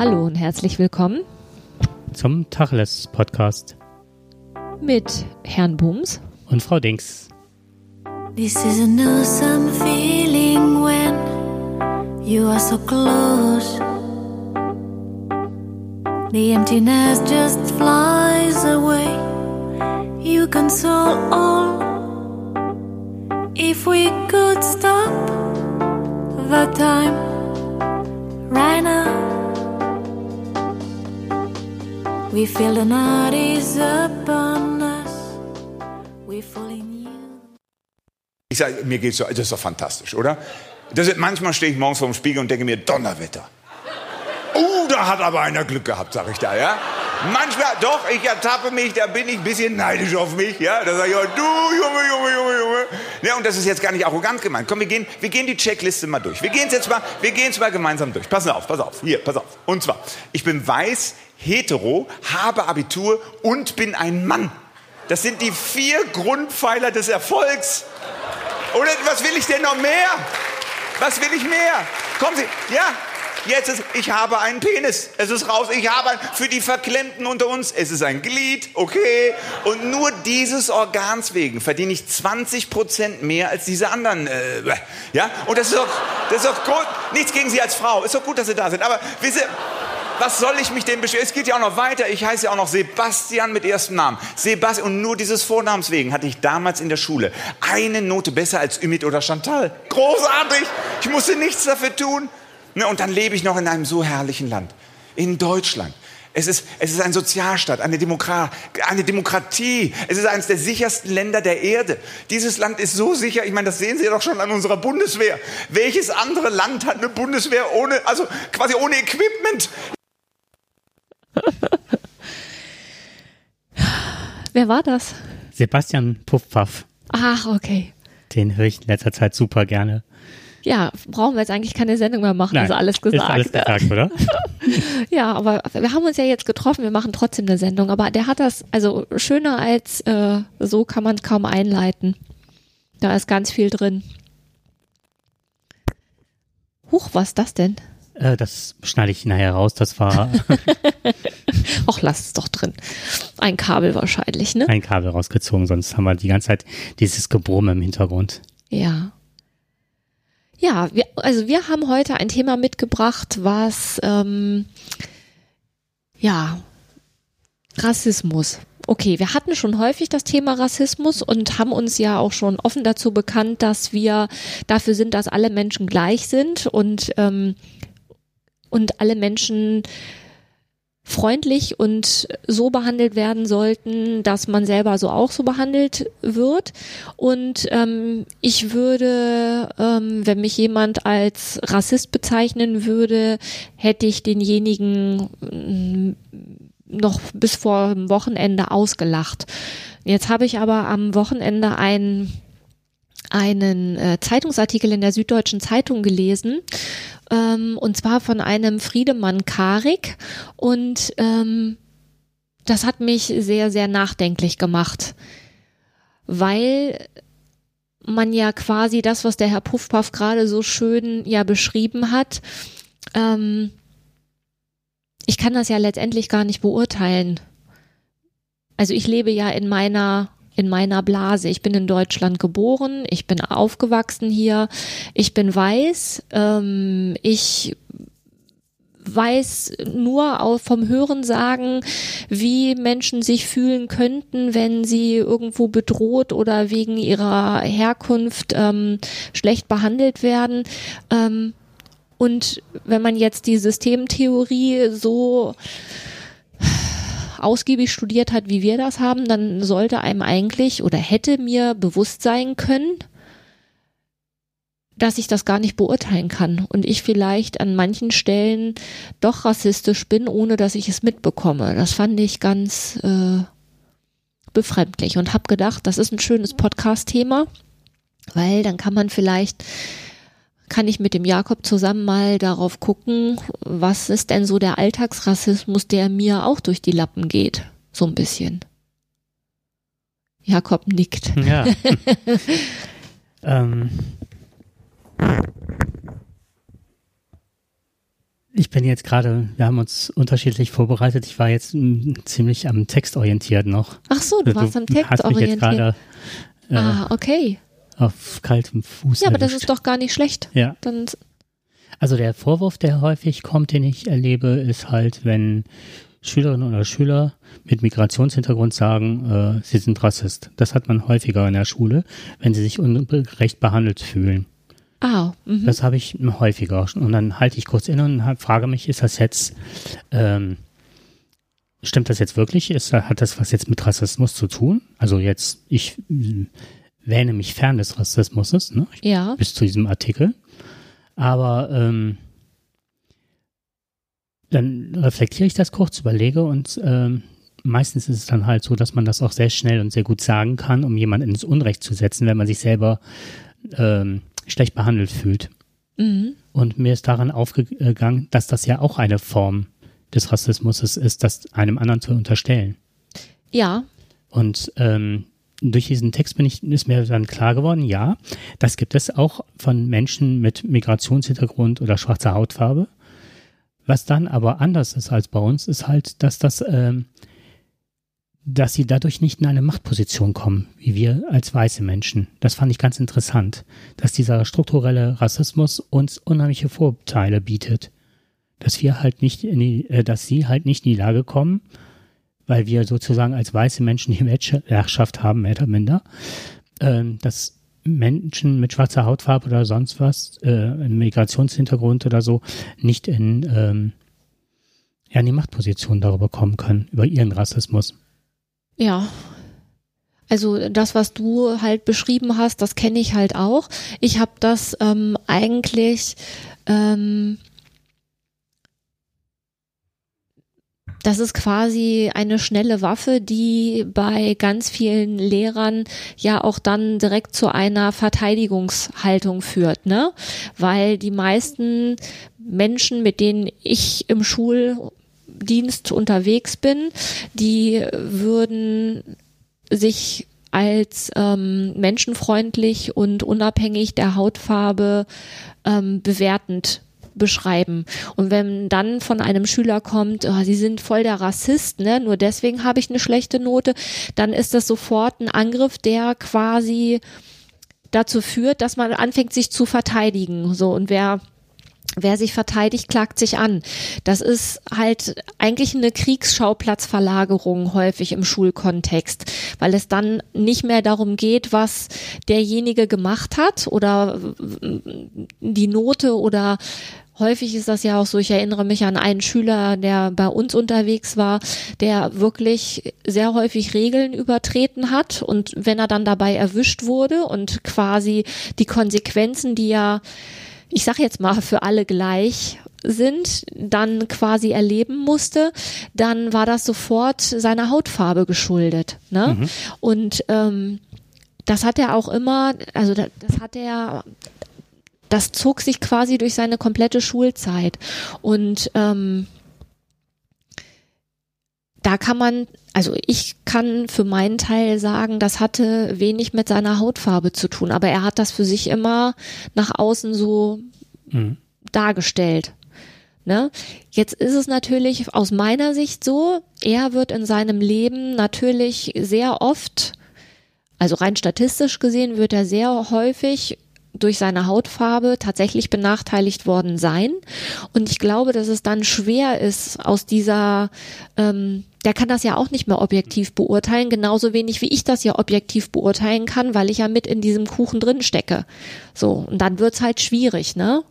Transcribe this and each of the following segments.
Hallo und herzlich willkommen zum Tacheles Podcast mit Herrn Bums und Frau Dings. This is an awesome feeling when you are so close. The emptiness just flies away. You console all. If we could stop the time right now, we feel the night is upon us. We fall in you. Ich sage, mir geht's so, das ist doch fantastisch, oder? Das ist, manchmal stehe ich morgens vor dem Spiegel und denke mir, Donnerwetter. Oh, da hat aber einer Glück gehabt, sag ich da, ja? Manchmal, doch, ich ertappe mich, da bin ich ein bisschen neidisch auf mich, ja? Da sage ich, oh, du, Junge, Junge, Junge, Junge. Ja, und das ist jetzt gar nicht arrogant gemeint. Komm, wir gehen, wir gehen die Checkliste mal durch. Wir gehen jetzt mal, wir gehen mal gemeinsam durch. Pass auf, pass auf. Hier, pass auf. Und zwar, ich bin weiß, hetero, habe Abitur und bin ein Mann. Das sind die vier Grundpfeiler des Erfolgs. Oder was will ich denn noch mehr? Was will ich mehr? Kommen Sie, ja, jetzt ist, ich habe einen Penis. Es ist raus. Ich habe einen, für die Verklemmten unter uns, es ist ein Glied, okay. Und nur dieses Organs wegen verdiene ich 20 Prozent mehr als diese anderen, äh, ja. Und das ist doch, das ist doch gut. Nichts gegen Sie als Frau. Ist doch gut, dass Sie da sind. Aber wisse, was soll ich mich denn beschweren? Es geht ja auch noch weiter. Ich heiße ja auch noch Sebastian mit erstem Namen. Sebastian, und nur dieses Vornamens wegen hatte ich damals in der Schule eine Note besser als Ümit oder Chantal. Großartig! Ich musste nichts dafür tun. Ne, und dann lebe ich noch in einem so herrlichen Land. In Deutschland. Es ist, es ist ein Sozialstaat, eine, Demokra eine Demokratie. Es ist eines der sichersten Länder der Erde. Dieses Land ist so sicher, ich meine, das sehen Sie doch schon an unserer Bundeswehr. Welches andere Land hat eine Bundeswehr ohne, also quasi ohne Equipment? Wer war das? Sebastian Puffpaff. Ach, okay. Den höre ich in letzter Zeit super gerne. Ja, brauchen wir jetzt eigentlich keine Sendung mehr machen, Nein, ist alles gesagt. Ist alles gesagt, oder? ja, aber wir haben uns ja jetzt getroffen, wir machen trotzdem eine Sendung. Aber der hat das, also schöner als äh, so kann man es kaum einleiten. Da ist ganz viel drin. Huch, was ist das denn? Äh, das schneide ich nachher raus. Das war Ach, lass es doch drin. Ein Kabel wahrscheinlich, ne? ein Kabel rausgezogen, sonst haben wir die ganze Zeit dieses Gebrumme im Hintergrund. Ja. Ja, wir, also wir haben heute ein Thema mitgebracht, was ähm, ja Rassismus. Okay, wir hatten schon häufig das Thema Rassismus und haben uns ja auch schon offen dazu bekannt, dass wir dafür sind, dass alle Menschen gleich sind und ähm, und alle Menschen freundlich und so behandelt werden sollten, dass man selber so auch so behandelt wird. Und ähm, ich würde, ähm, wenn mich jemand als Rassist bezeichnen würde, hätte ich denjenigen mm, noch bis vor dem Wochenende ausgelacht. Jetzt habe ich aber am Wochenende einen einen äh, Zeitungsartikel in der Süddeutschen Zeitung gelesen, ähm, und zwar von einem Friedemann Karik. Und ähm, das hat mich sehr, sehr nachdenklich gemacht, weil man ja quasi das, was der Herr Puffpaff gerade so schön ja beschrieben hat, ähm, ich kann das ja letztendlich gar nicht beurteilen. Also ich lebe ja in meiner in meiner Blase. Ich bin in Deutschland geboren, ich bin aufgewachsen hier, ich bin weiß, ähm, ich weiß nur vom Hören sagen, wie Menschen sich fühlen könnten, wenn sie irgendwo bedroht oder wegen ihrer Herkunft ähm, schlecht behandelt werden. Ähm, und wenn man jetzt die Systemtheorie so ausgiebig studiert hat, wie wir das haben, dann sollte einem eigentlich oder hätte mir bewusst sein können, dass ich das gar nicht beurteilen kann und ich vielleicht an manchen Stellen doch rassistisch bin, ohne dass ich es mitbekomme. Das fand ich ganz äh, befremdlich und habe gedacht, das ist ein schönes Podcast-Thema, weil dann kann man vielleicht kann ich mit dem Jakob zusammen mal darauf gucken, was ist denn so der Alltagsrassismus, der mir auch durch die Lappen geht, so ein bisschen. Jakob nickt. Ja. ähm, Ich bin jetzt gerade, wir haben uns unterschiedlich vorbereitet. Ich war jetzt m, ziemlich am Text orientiert noch. Ach so, du warst am Text mich jetzt orientiert. gerade äh, Ah, okay. Auf kaltem Fuß Ja, aber das erwischt. ist doch gar nicht schlecht. Ja. Dann, Also der Vorwurf, der häufig kommt, den ich erlebe, ist halt, wenn Schülerinnen oder Schüler mit Migrationshintergrund sagen, äh, sie sind Rassist. Das hat man häufiger in der Schule, wenn sie sich ungerecht behandelt fühlen. ah, mhm. Das habe ich häufiger. Und dann halte ich kurz inne und frage mich, ist das jetzt, ähm, stimmt das jetzt wirklich? Ist, hat das was jetzt mit Rassismus zu tun? Also jetzt, ich wähne mich fern des Rassismus, ne? Ich ja. bis zu diesem Artikel. Aber ähm, dann reflektiere ich das kurz, überlege und ähm, meistens ist es dann halt so, dass man das auch sehr schnell und sehr gut sagen kann, um jemanden ins Unrecht zu setzen, wenn man sich selber ähm, schlecht behandelt fühlt. Mhm. Und mir ist daran aufgegangen, dass das ja auch eine Form des Rassismus ist, das einem anderen zu unterstellen. Ja, Und ähm, durch diesen Text bin ich, ist mir dann klar geworden, ja, das gibt es auch von Menschen mit Migrationshintergrund oder schwarzer Hautfarbe. Was dann aber anders ist als bei uns, ist halt, dass das, ähm, dass sie dadurch nicht in eine Machtposition kommen, wie wir als weiße Menschen. Das fand ich ganz interessant, dass dieser strukturelle Rassismus uns unheimliche Vorteile bietet, dass wir halt nicht in die, äh, dass sie halt nicht in die Lage kommen, weil wir sozusagen als weiße Menschen die Herrschaft haben, mehr oder minder, ähm, dass Menschen mit schwarzer Hautfarbe oder sonst was, äh, Migrationshintergrund oder so, nicht in, ähm, ja, in die Machtposition darüber kommen können, über ihren Rassismus. ja. Also das, was du halt beschrieben hast, das kenne ich halt auch. Ich habe das ähm, eigentlich ähm, das ist quasi eine schnelle Waffe, die bei ganz vielen Lehrern ja auch dann direkt zu einer Verteidigungshaltung führt, ne? Weil die meisten Menschen, mit denen ich im Schuldienst unterwegs bin, die würden sich als ähm, menschenfreundlich und unabhängig der Hautfarbe ähm, bewertend beschreiben. Und wenn dann von einem Schüler kommt, oh, sie sind voll der Rassist, ne, nur deswegen habe ich eine schlechte Note, dann ist das sofort ein Angriff, der quasi dazu führt, dass man anfängt, sich zu verteidigen. So, und wer Wer sich verteidigt, klagt sich an. Das ist halt eigentlich eine Kriegsschauplatzverlagerung häufig im Schulkontext, weil es dann nicht mehr darum geht, was derjenige gemacht hat oder die Note oder häufig ist das ja auch so, ich erinnere mich an einen Schüler, der bei uns unterwegs war, der wirklich sehr häufig Regeln übertreten hat und wenn er dann dabei erwischt wurde und quasi die Konsequenzen, die ja ich sage jetzt mal, für alle gleich sind, dann quasi erleben musste, dann war das sofort seiner Hautfarbe geschuldet. Ne? Mhm. Und ähm, das hat er auch immer, also das, das hat er, das zog sich quasi durch seine komplette Schulzeit. Und ähm, da kann man, also ich kann für meinen Teil sagen, das hatte wenig mit seiner Hautfarbe zu tun, aber er hat das für sich immer nach außen so mhm. dargestellt. Ne? Jetzt ist es natürlich aus meiner Sicht so, er wird in seinem Leben natürlich sehr oft, also rein statistisch gesehen, wird er sehr häufig durch seine Hautfarbe tatsächlich benachteiligt worden sein. Und ich glaube, dass es dann schwer ist, aus dieser, ähm, der kann das ja auch nicht mehr objektiv beurteilen, genauso wenig wie ich das ja objektiv beurteilen kann, weil ich ja mit in diesem Kuchen drin stecke. So, und dann wird's halt schwierig, ne?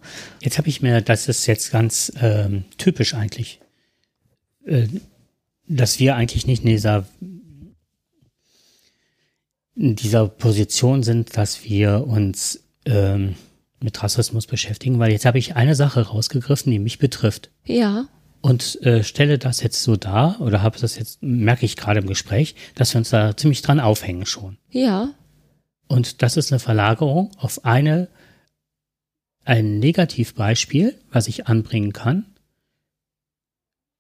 Jetzt habe ich mir, das ist jetzt ganz ähm, typisch eigentlich, äh, dass wir eigentlich nicht in dieser in dieser Position sind, dass wir uns ähm, mit Rassismus beschäftigen, weil jetzt habe ich eine Sache rausgegriffen, die mich betrifft. Ja. Und äh, stelle das jetzt so dar, oder habe das jetzt, merke ich gerade im Gespräch, dass wir uns da ziemlich dran aufhängen schon. Ja. Und das ist eine Verlagerung auf eine, ein Negativbeispiel, was ich anbringen kann,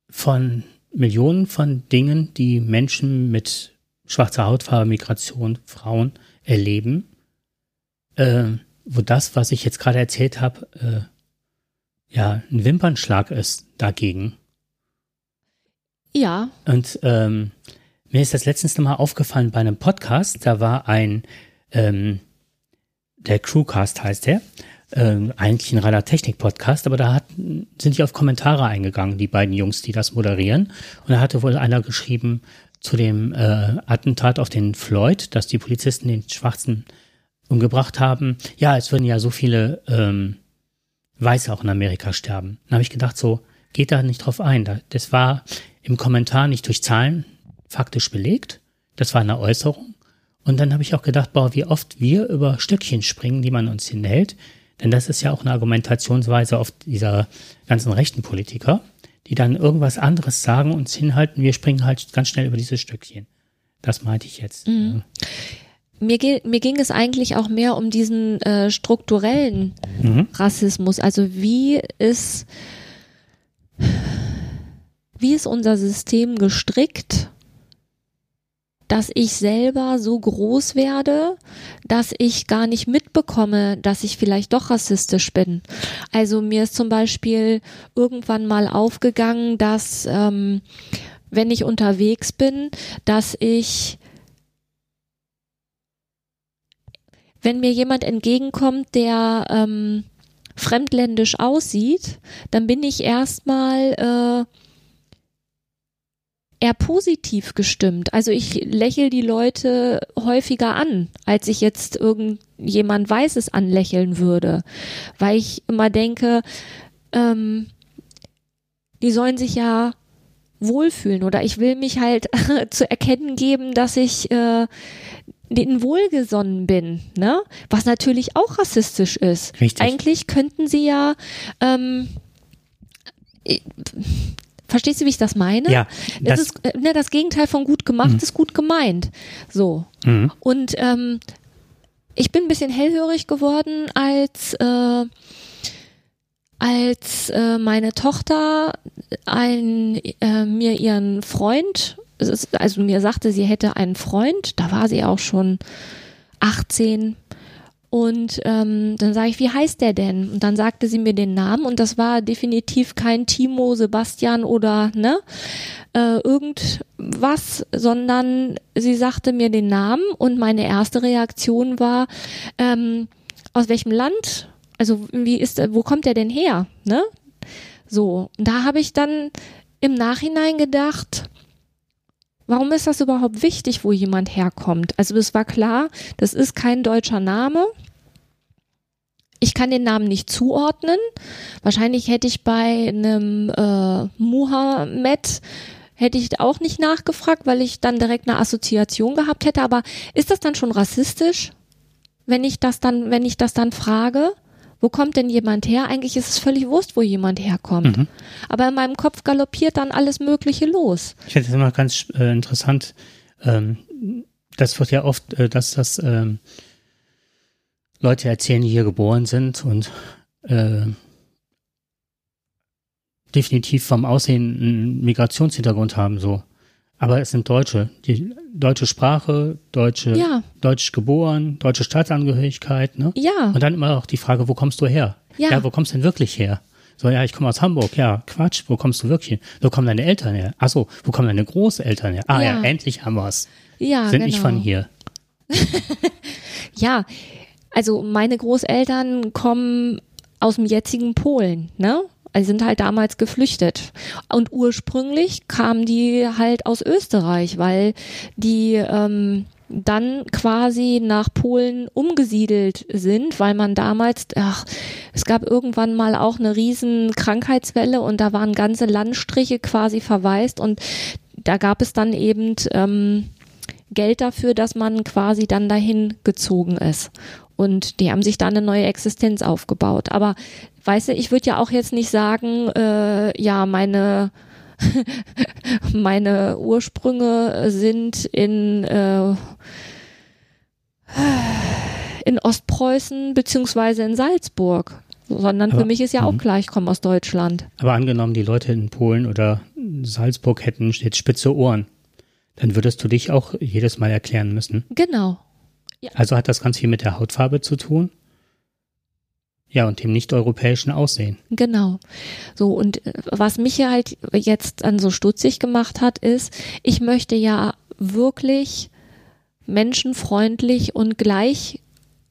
von Millionen von Dingen, die Menschen mit schwarzer Hautfarbe, Migration, Frauen erleben, äh, wo das, was ich jetzt gerade erzählt habe, äh, ja ein Wimpernschlag ist dagegen. Ja, Und ähm, mir ist das letztens nochmal aufgefallen bei einem Podcast, da war ein, ähm, der Crewcast heißt der, ähm, eigentlich ein reiner Technik-Podcast, aber da hat, sind die auf Kommentare eingegangen, die beiden Jungs, die das moderieren. Und da hatte wohl einer geschrieben zu dem äh, Attentat auf den Floyd, dass die Polizisten den Schwarzen umgebracht haben. Ja, es würden ja so viele ähm, Weiße auch in Amerika sterben. Dann habe ich gedacht, so, geht da nicht drauf ein. Da, das war im Kommentar nicht durch Zahlen faktisch belegt. Das war eine Äußerung. Und dann habe ich auch gedacht, boah, wie oft wir über Stückchen springen, die man uns hinhält. Denn das ist ja auch eine Argumentationsweise auf dieser ganzen rechten Politiker, die dann irgendwas anderes sagen, uns hinhalten. Wir springen halt ganz schnell über diese Stückchen. Das meinte ich jetzt. Mhm. Mir, mir ging es eigentlich auch mehr um diesen äh, strukturellen Mhm. Rassismus. Also wie ist, wie ist unser System gestrickt, dass ich selber so groß werde, dass ich gar nicht mitbekomme, dass ich vielleicht doch rassistisch bin. Also mir ist zum Beispiel irgendwann mal aufgegangen, dass ähm, wenn ich unterwegs bin, dass ich wenn mir jemand entgegenkommt, der ähm, fremdländisch aussieht, dann bin ich erstmal äh, eher positiv gestimmt. Also ich lächel die Leute häufiger an, als ich jetzt irgendjemand Weißes anlächeln würde, weil ich immer denke, ähm, die sollen sich ja wohlfühlen oder ich will mich halt zu erkennen geben, dass ich äh, denen wohlgesonnen bin, ne? Was natürlich auch rassistisch ist. Richtig. Eigentlich könnten sie ja ähm, äh, Verstehst du, wie ich das meine? Ja, Das, ist äh, ne, das Gegenteil von gut gemacht ist gut gemeint. So. Mhm. Und ähm, ich bin ein bisschen hellhörig geworden, als äh, als äh, meine Tochter ein, äh, mir ihren Freund, also mir sagte, sie hätte einen Freund, da war sie auch schon 18 und ähm, dann sage ich, wie heißt der denn? Und dann sagte sie mir den Namen und das war definitiv kein Timo, Sebastian oder ne äh, irgendwas, sondern sie sagte mir den Namen und meine erste Reaktion war, ähm, aus welchem Land? Also wie ist, wo kommt der denn her? Ne? So, und da habe ich dann im Nachhinein gedacht, warum ist das überhaupt wichtig, wo jemand herkommt? Also es war klar, das ist kein deutscher Name. Ich kann den Namen nicht zuordnen. Wahrscheinlich hätte ich bei einem äh, Muhammad hätte ich auch nicht nachgefragt, weil ich dann direkt eine Assoziation gehabt hätte. Aber ist das dann schon rassistisch, wenn ich das dann, wenn ich das dann frage? Wo kommt denn jemand her? Eigentlich ist es völlig wurscht, wo jemand herkommt. Mhm. Aber in meinem Kopf galoppiert dann alles Mögliche los. Ich finde es immer ganz äh, interessant. Ähm, das wird ja oft, äh, dass das ähm, Leute erzählen, die hier geboren sind und äh, definitiv vom Aussehen einen Migrationshintergrund haben, so. Aber es sind Deutsche. Die deutsche Sprache, deutsche, Ja. deutsch geboren, deutsche Staatsangehörigkeit, ne? Ja, Und dann immer auch die Frage, wo kommst du her? Ja. wo kommst du denn wirklich her? So, ja, ich komme aus Hamburg. Ja, Quatsch, wo kommst du wirklich hin? Wo kommen deine Eltern her? Ach so, wo kommen deine Großeltern her? Ah ja, Ja. endlich haben wir's. ja, Sind genau. nicht von hier. Ja, also meine Großeltern kommen aus dem jetzigen Polen, ne? Also sind halt damals geflüchtet. Und ursprünglich kamen die halt aus Österreich, weil die ähm, dann quasi nach Polen umgesiedelt sind, weil man damals, ach, es gab irgendwann mal auch eine riesen Krankheitswelle und da waren ganze Landstriche quasi verwaist und da gab es dann eben ähm, Geld dafür, dass man quasi dann dahin gezogen ist. Und die haben sich da eine neue Existenz aufgebaut. Aber weißt du, ich würde ja auch jetzt nicht sagen, äh, ja, meine meine Ursprünge sind in äh, in Ostpreußen beziehungsweise in Salzburg, sondern Aber- für mich ist ja auch Mhm. klar, ich komme aus Deutschland. Aber angenommen, die Leute in Polen oder Salzburg hätten jetzt spitze Ohren, dann würdest du dich auch jedes Mal erklären müssen. Genau. Also hat das ganz viel mit der Hautfarbe zu tun? Ja, und dem nicht-europäischen Aussehen. Genau. So, und äh, was mich halt jetzt dann so stutzig gemacht hat, ist, ich möchte ja wirklich menschenfreundlich und gleich,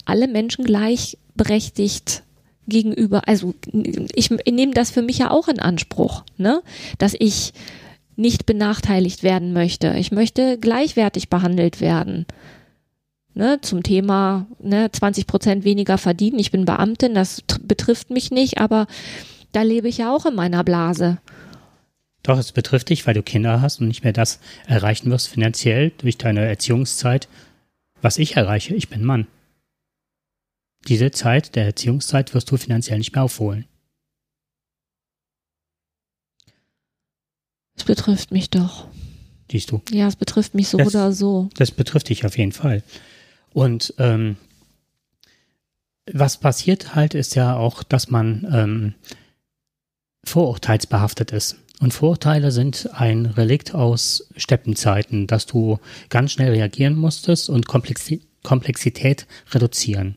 alle Menschen gleichberechtigt gegenüber, also ich, ich nehme das für mich ja auch in Anspruch, ne, dass ich nicht benachteiligt werden möchte. Ich möchte gleichwertig behandelt werden. Ne, zum Thema ne, 20 Prozent weniger verdienen. Ich bin Beamtin, das betrifft mich nicht, aber da lebe ich ja auch in meiner Blase. Doch, es betrifft dich, weil du Kinder hast und nicht mehr das erreichen wirst finanziell durch deine Erziehungszeit, was ich erreiche. Ich bin Mann. Diese Zeit der Erziehungszeit wirst du finanziell nicht mehr aufholen. Es betrifft mich doch. Siehst du? Ja, es betrifft mich so Das- oder so. Das betrifft dich auf jeden Fall. Und ähm, was passiert halt, ist ja auch, dass man ähm, vorurteilsbehaftet ist. Und Vorurteile sind ein Relikt aus Steppenzeiten, dass du ganz schnell reagieren musstest und Komplexi Komplexität reduzieren.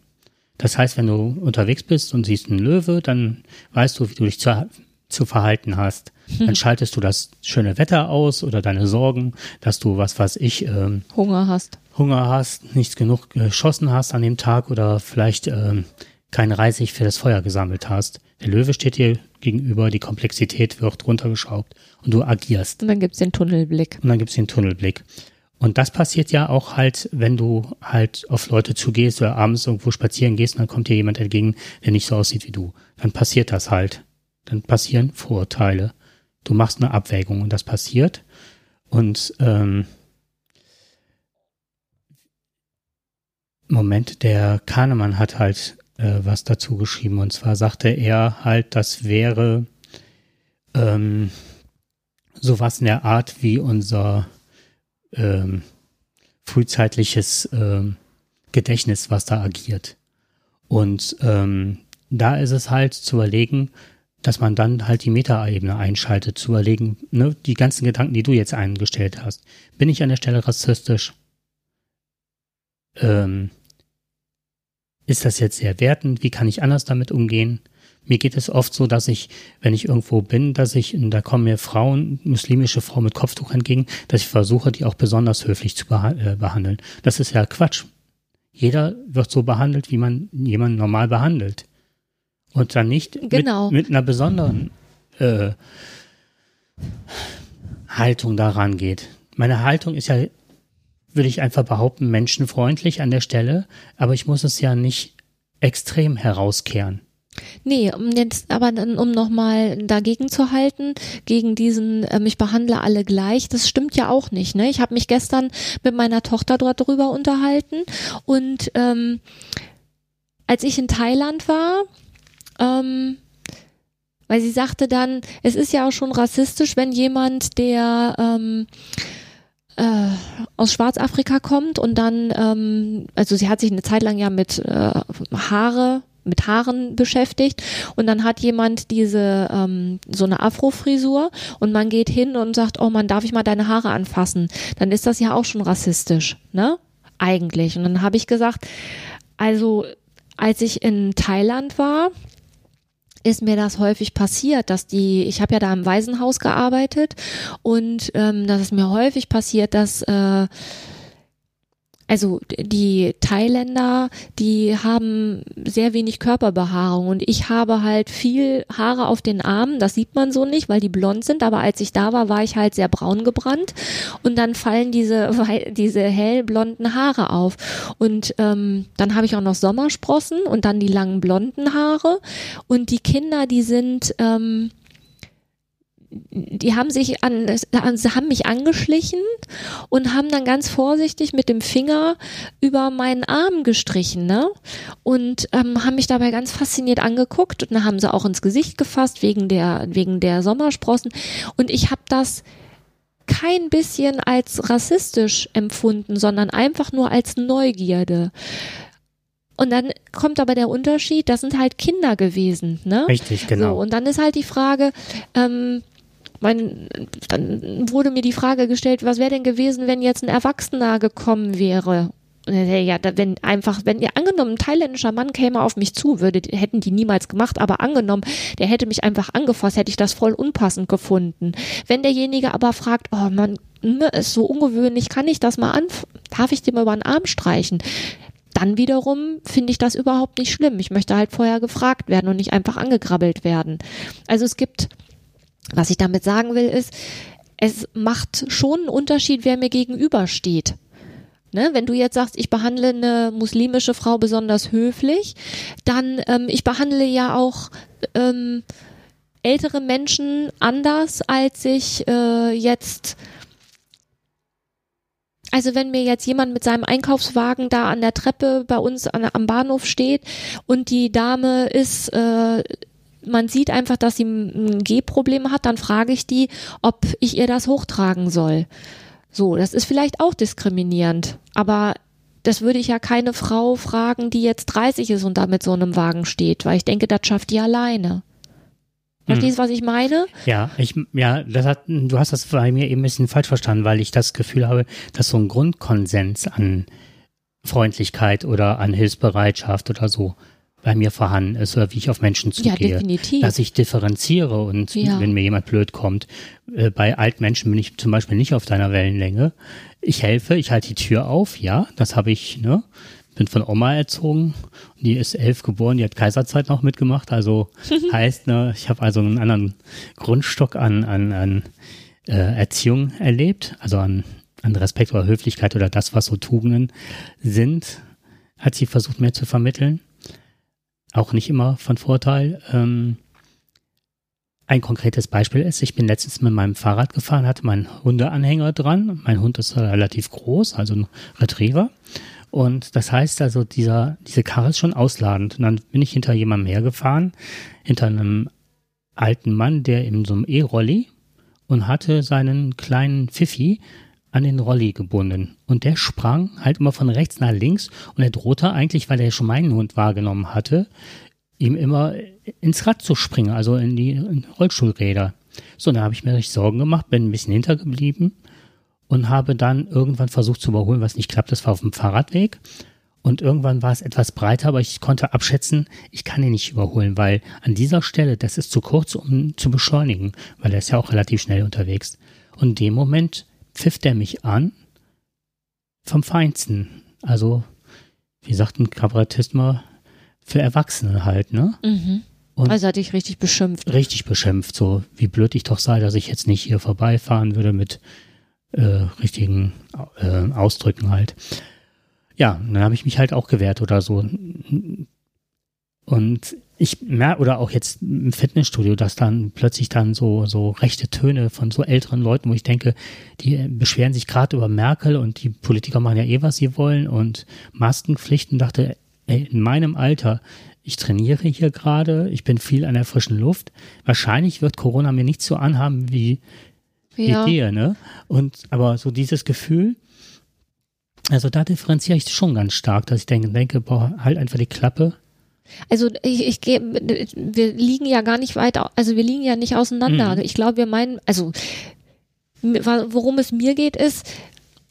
Das heißt, wenn du unterwegs bist und siehst einen Löwe, dann weißt du, wie du dich zu, zu verhalten hast. Dann schaltest du das schöne Wetter aus oder deine Sorgen, dass du, was weiß ich, ähm, Hunger hast. Hunger hast, nicht genug geschossen hast an dem Tag oder vielleicht ähm, kein Reisig für das Feuer gesammelt hast. Der Löwe steht dir gegenüber, die Komplexität wird runtergeschraubt und du agierst. Und dann gibt's den Tunnelblick. Und dann gibt's den Tunnelblick. Und das passiert ja auch halt, wenn du halt auf Leute zugehst oder abends irgendwo spazieren gehst und dann kommt dir jemand entgegen, der nicht so aussieht wie du. Dann passiert das halt. Dann passieren Vorurteile. Du machst eine Abwägung und das passiert. Und ähm, Moment, der Kahnemann hat halt äh, was dazu geschrieben. Und zwar sagte er halt, das wäre ähm, sowas in der Art wie unser ähm, frühzeitliches ähm, Gedächtnis, was da agiert. Und ähm, da ist es halt zu überlegen, dass man dann halt die Metaebene einschaltet, zu überlegen, ne, die ganzen Gedanken, die du jetzt eingestellt hast. Bin ich an der Stelle rassistisch? Ähm, ist das jetzt sehr wertend? Wie kann ich anders damit umgehen? Mir geht es oft so, dass ich, wenn ich irgendwo bin, dass ich, da kommen mir Frauen, muslimische Frauen mit Kopftuch entgegen, dass ich versuche, die auch besonders höflich zu äh, behandeln. Das ist ja Quatsch. Jeder wird so behandelt, wie man jemanden normal behandelt. Und dann nicht Genau. mit, mit einer besonderen äh, Haltung daran geht. Meine Haltung ist ja, würde ich einfach behaupten, menschenfreundlich an der Stelle, aber ich muss es ja nicht extrem herauskehren. Nee, um jetzt aber dann, um nochmal dagegen zu halten, gegen diesen, ähm, ich behandle alle gleich, das stimmt ja auch nicht. Ne? Ich habe mich gestern mit meiner Tochter dort drüber unterhalten und ähm, als ich in Thailand war, ähm, weil sie sagte dann, es ist ja auch schon rassistisch, wenn jemand, der ähm, äh, aus Schwarzafrika kommt und dann, ähm, also sie hat sich eine Zeit lang ja mit äh, Haare mit Haaren beschäftigt und dann hat jemand diese ähm, so eine Afro-Frisur und man geht hin und sagt, oh man, darf ich mal deine Haare anfassen? Dann ist das ja auch schon rassistisch, ne? Eigentlich. Und dann habe ich gesagt, also als ich in Thailand war, ist mir das häufig passiert, dass die, ich habe ja da im Waisenhaus gearbeitet und ähm, das ist mir häufig passiert, dass äh, also die Thailänder, die haben sehr wenig Körperbehaarung und ich habe halt viel Haare auf den Armen, das sieht man so nicht, weil die blond sind, aber als ich da war, war ich halt sehr braun gebrannt und dann fallen diese diese hellblonden Haare auf. Und ähm, dann habe ich auch noch Sommersprossen und dann die langen blonden Haare. Und die Kinder, die sind ähm, die haben sich an, sie haben mich angeschlichen und haben dann ganz vorsichtig mit dem Finger über meinen Arm gestrichen, ne? Und ähm, haben mich dabei ganz fasziniert angeguckt und dann haben sie auch ins Gesicht gefasst wegen der wegen der Sommersprossen und ich habe das kein bisschen als rassistisch empfunden, sondern einfach nur als Neugierde. Und dann kommt aber der Unterschied, das sind halt Kinder gewesen, ne? Richtig, genau. So, und dann ist halt die Frage, ähm, mein, dann wurde mir die Frage gestellt, was wäre denn gewesen, wenn jetzt ein Erwachsener gekommen wäre Ja, wenn einfach, wenn ihr angenommen, ein thailändischer Mann käme auf mich zu, würde, hätten die niemals gemacht, aber angenommen, der hätte mich einfach angefasst, hätte ich das voll unpassend gefunden. Wenn derjenige aber fragt, oh man, ne, ist so ungewöhnlich, kann ich das mal an, darf ich dem über den Arm streichen? Dann wiederum finde ich das überhaupt nicht schlimm. Ich möchte halt vorher gefragt werden und nicht einfach angegrabbelt werden. Also es gibt, was ich damit sagen will, ist, es macht schon einen Unterschied, wer mir gegenübersteht. Ne, wenn du jetzt sagst, ich behandle eine muslimische Frau besonders höflich, dann ähm, ich behandle ja auch ähm, ältere Menschen anders, als ich äh, jetzt also wenn mir jetzt jemand mit seinem Einkaufswagen da an der Treppe bei uns an, am Bahnhof steht und die Dame ist äh, man sieht einfach, dass sie ein Gehproblem hat, dann frage ich die, ob ich ihr das hochtragen soll. So, das ist vielleicht auch diskriminierend, aber das würde ich ja keine Frau fragen, die jetzt 30 ist und da mit so einem Wagen steht, weil ich denke, das schafft die alleine. Verstehst du, hm. was ich meine? Ja, ich, ja, das hat, du hast das bei mir eben ein bisschen falsch verstanden, weil ich das Gefühl habe, dass so ein Grundkonsens an Freundlichkeit oder an Hilfsbereitschaft oder so bei mir vorhanden ist oder wie ich auf Menschen zugehe. Ja, definitiv. Dass ich differenziere und ja. wenn mir jemand blöd kommt, äh, bei alten Menschen bin ich zum Beispiel nicht auf deiner Wellenlänge. Ich helfe, ich halte die Tür auf, ja, das habe ich, ne? Bin von Oma erzogen. Die ist elf geboren, die hat Kaiserzeit noch mitgemacht. Also heißt, ne, ich habe also einen anderen Grundstock an, an, an äh, Erziehung erlebt, also an, an Respekt oder Höflichkeit oder das, was so Tugenden sind, hat sie versucht mir zu vermitteln auch nicht immer von Vorteil. Ähm, ein konkretes Beispiel ist, ich bin letztens mit meinem Fahrrad gefahren, hatte meinen Hundeanhänger dran. Mein Hund ist relativ groß, also ein Retriever. Und das heißt also, dieser, diese Karre ist schon ausladend. Und dann bin ich hinter jemandem hergefahren, hinter einem alten Mann, der in so einem E-Rolli und hatte seinen kleinen Pfiffi an den Rolli gebunden. Und der sprang halt immer von rechts nach links und er drohte eigentlich, weil er schon meinen Hund wahrgenommen hatte, ihm immer ins Rad zu springen, also in die in Rollstuhlräder. So, dann habe ich mir richtig Sorgen gemacht, bin ein bisschen hintergeblieben und habe dann irgendwann versucht zu überholen, was nicht klappt. Das war auf dem Fahrradweg. Und irgendwann war es etwas breiter, aber ich konnte abschätzen, ich kann ihn nicht überholen, weil an dieser Stelle, das ist zu kurz, um zu beschleunigen, weil er ist ja auch relativ schnell unterwegs. Und in dem Moment pfiff der mich an vom Feinsten. Also, wie sagt ein Kabarettist mal, für Erwachsene halt, ne? Mhm. Und also hat dich richtig beschimpft. Richtig beschimpft, so wie blöd ich doch sei, dass ich jetzt nicht hier vorbeifahren würde mit äh, richtigen äh, Ausdrücken halt. Ja, dann habe ich mich halt auch gewehrt oder so. Und ich merke, oder auch jetzt im Fitnessstudio, dass dann plötzlich dann so, so rechte Töne von so älteren Leuten, wo ich denke, die beschweren sich gerade über Merkel und die Politiker machen ja eh, was sie wollen und Maskenpflichten, dachte, ey, in meinem Alter, ich trainiere hier gerade, ich bin viel an der frischen Luft. Wahrscheinlich wird Corona mir nicht so anhaben wie, ja. dir, ne? Und, aber so dieses Gefühl, also da differenziere ich schon ganz stark, dass ich denke, denke, boah, halt einfach die Klappe also ich, ich gehe, wir liegen ja gar nicht weit, also wir liegen ja nicht auseinander. Mhm. Ich glaube, wir meinen, also worum es mir geht, ist,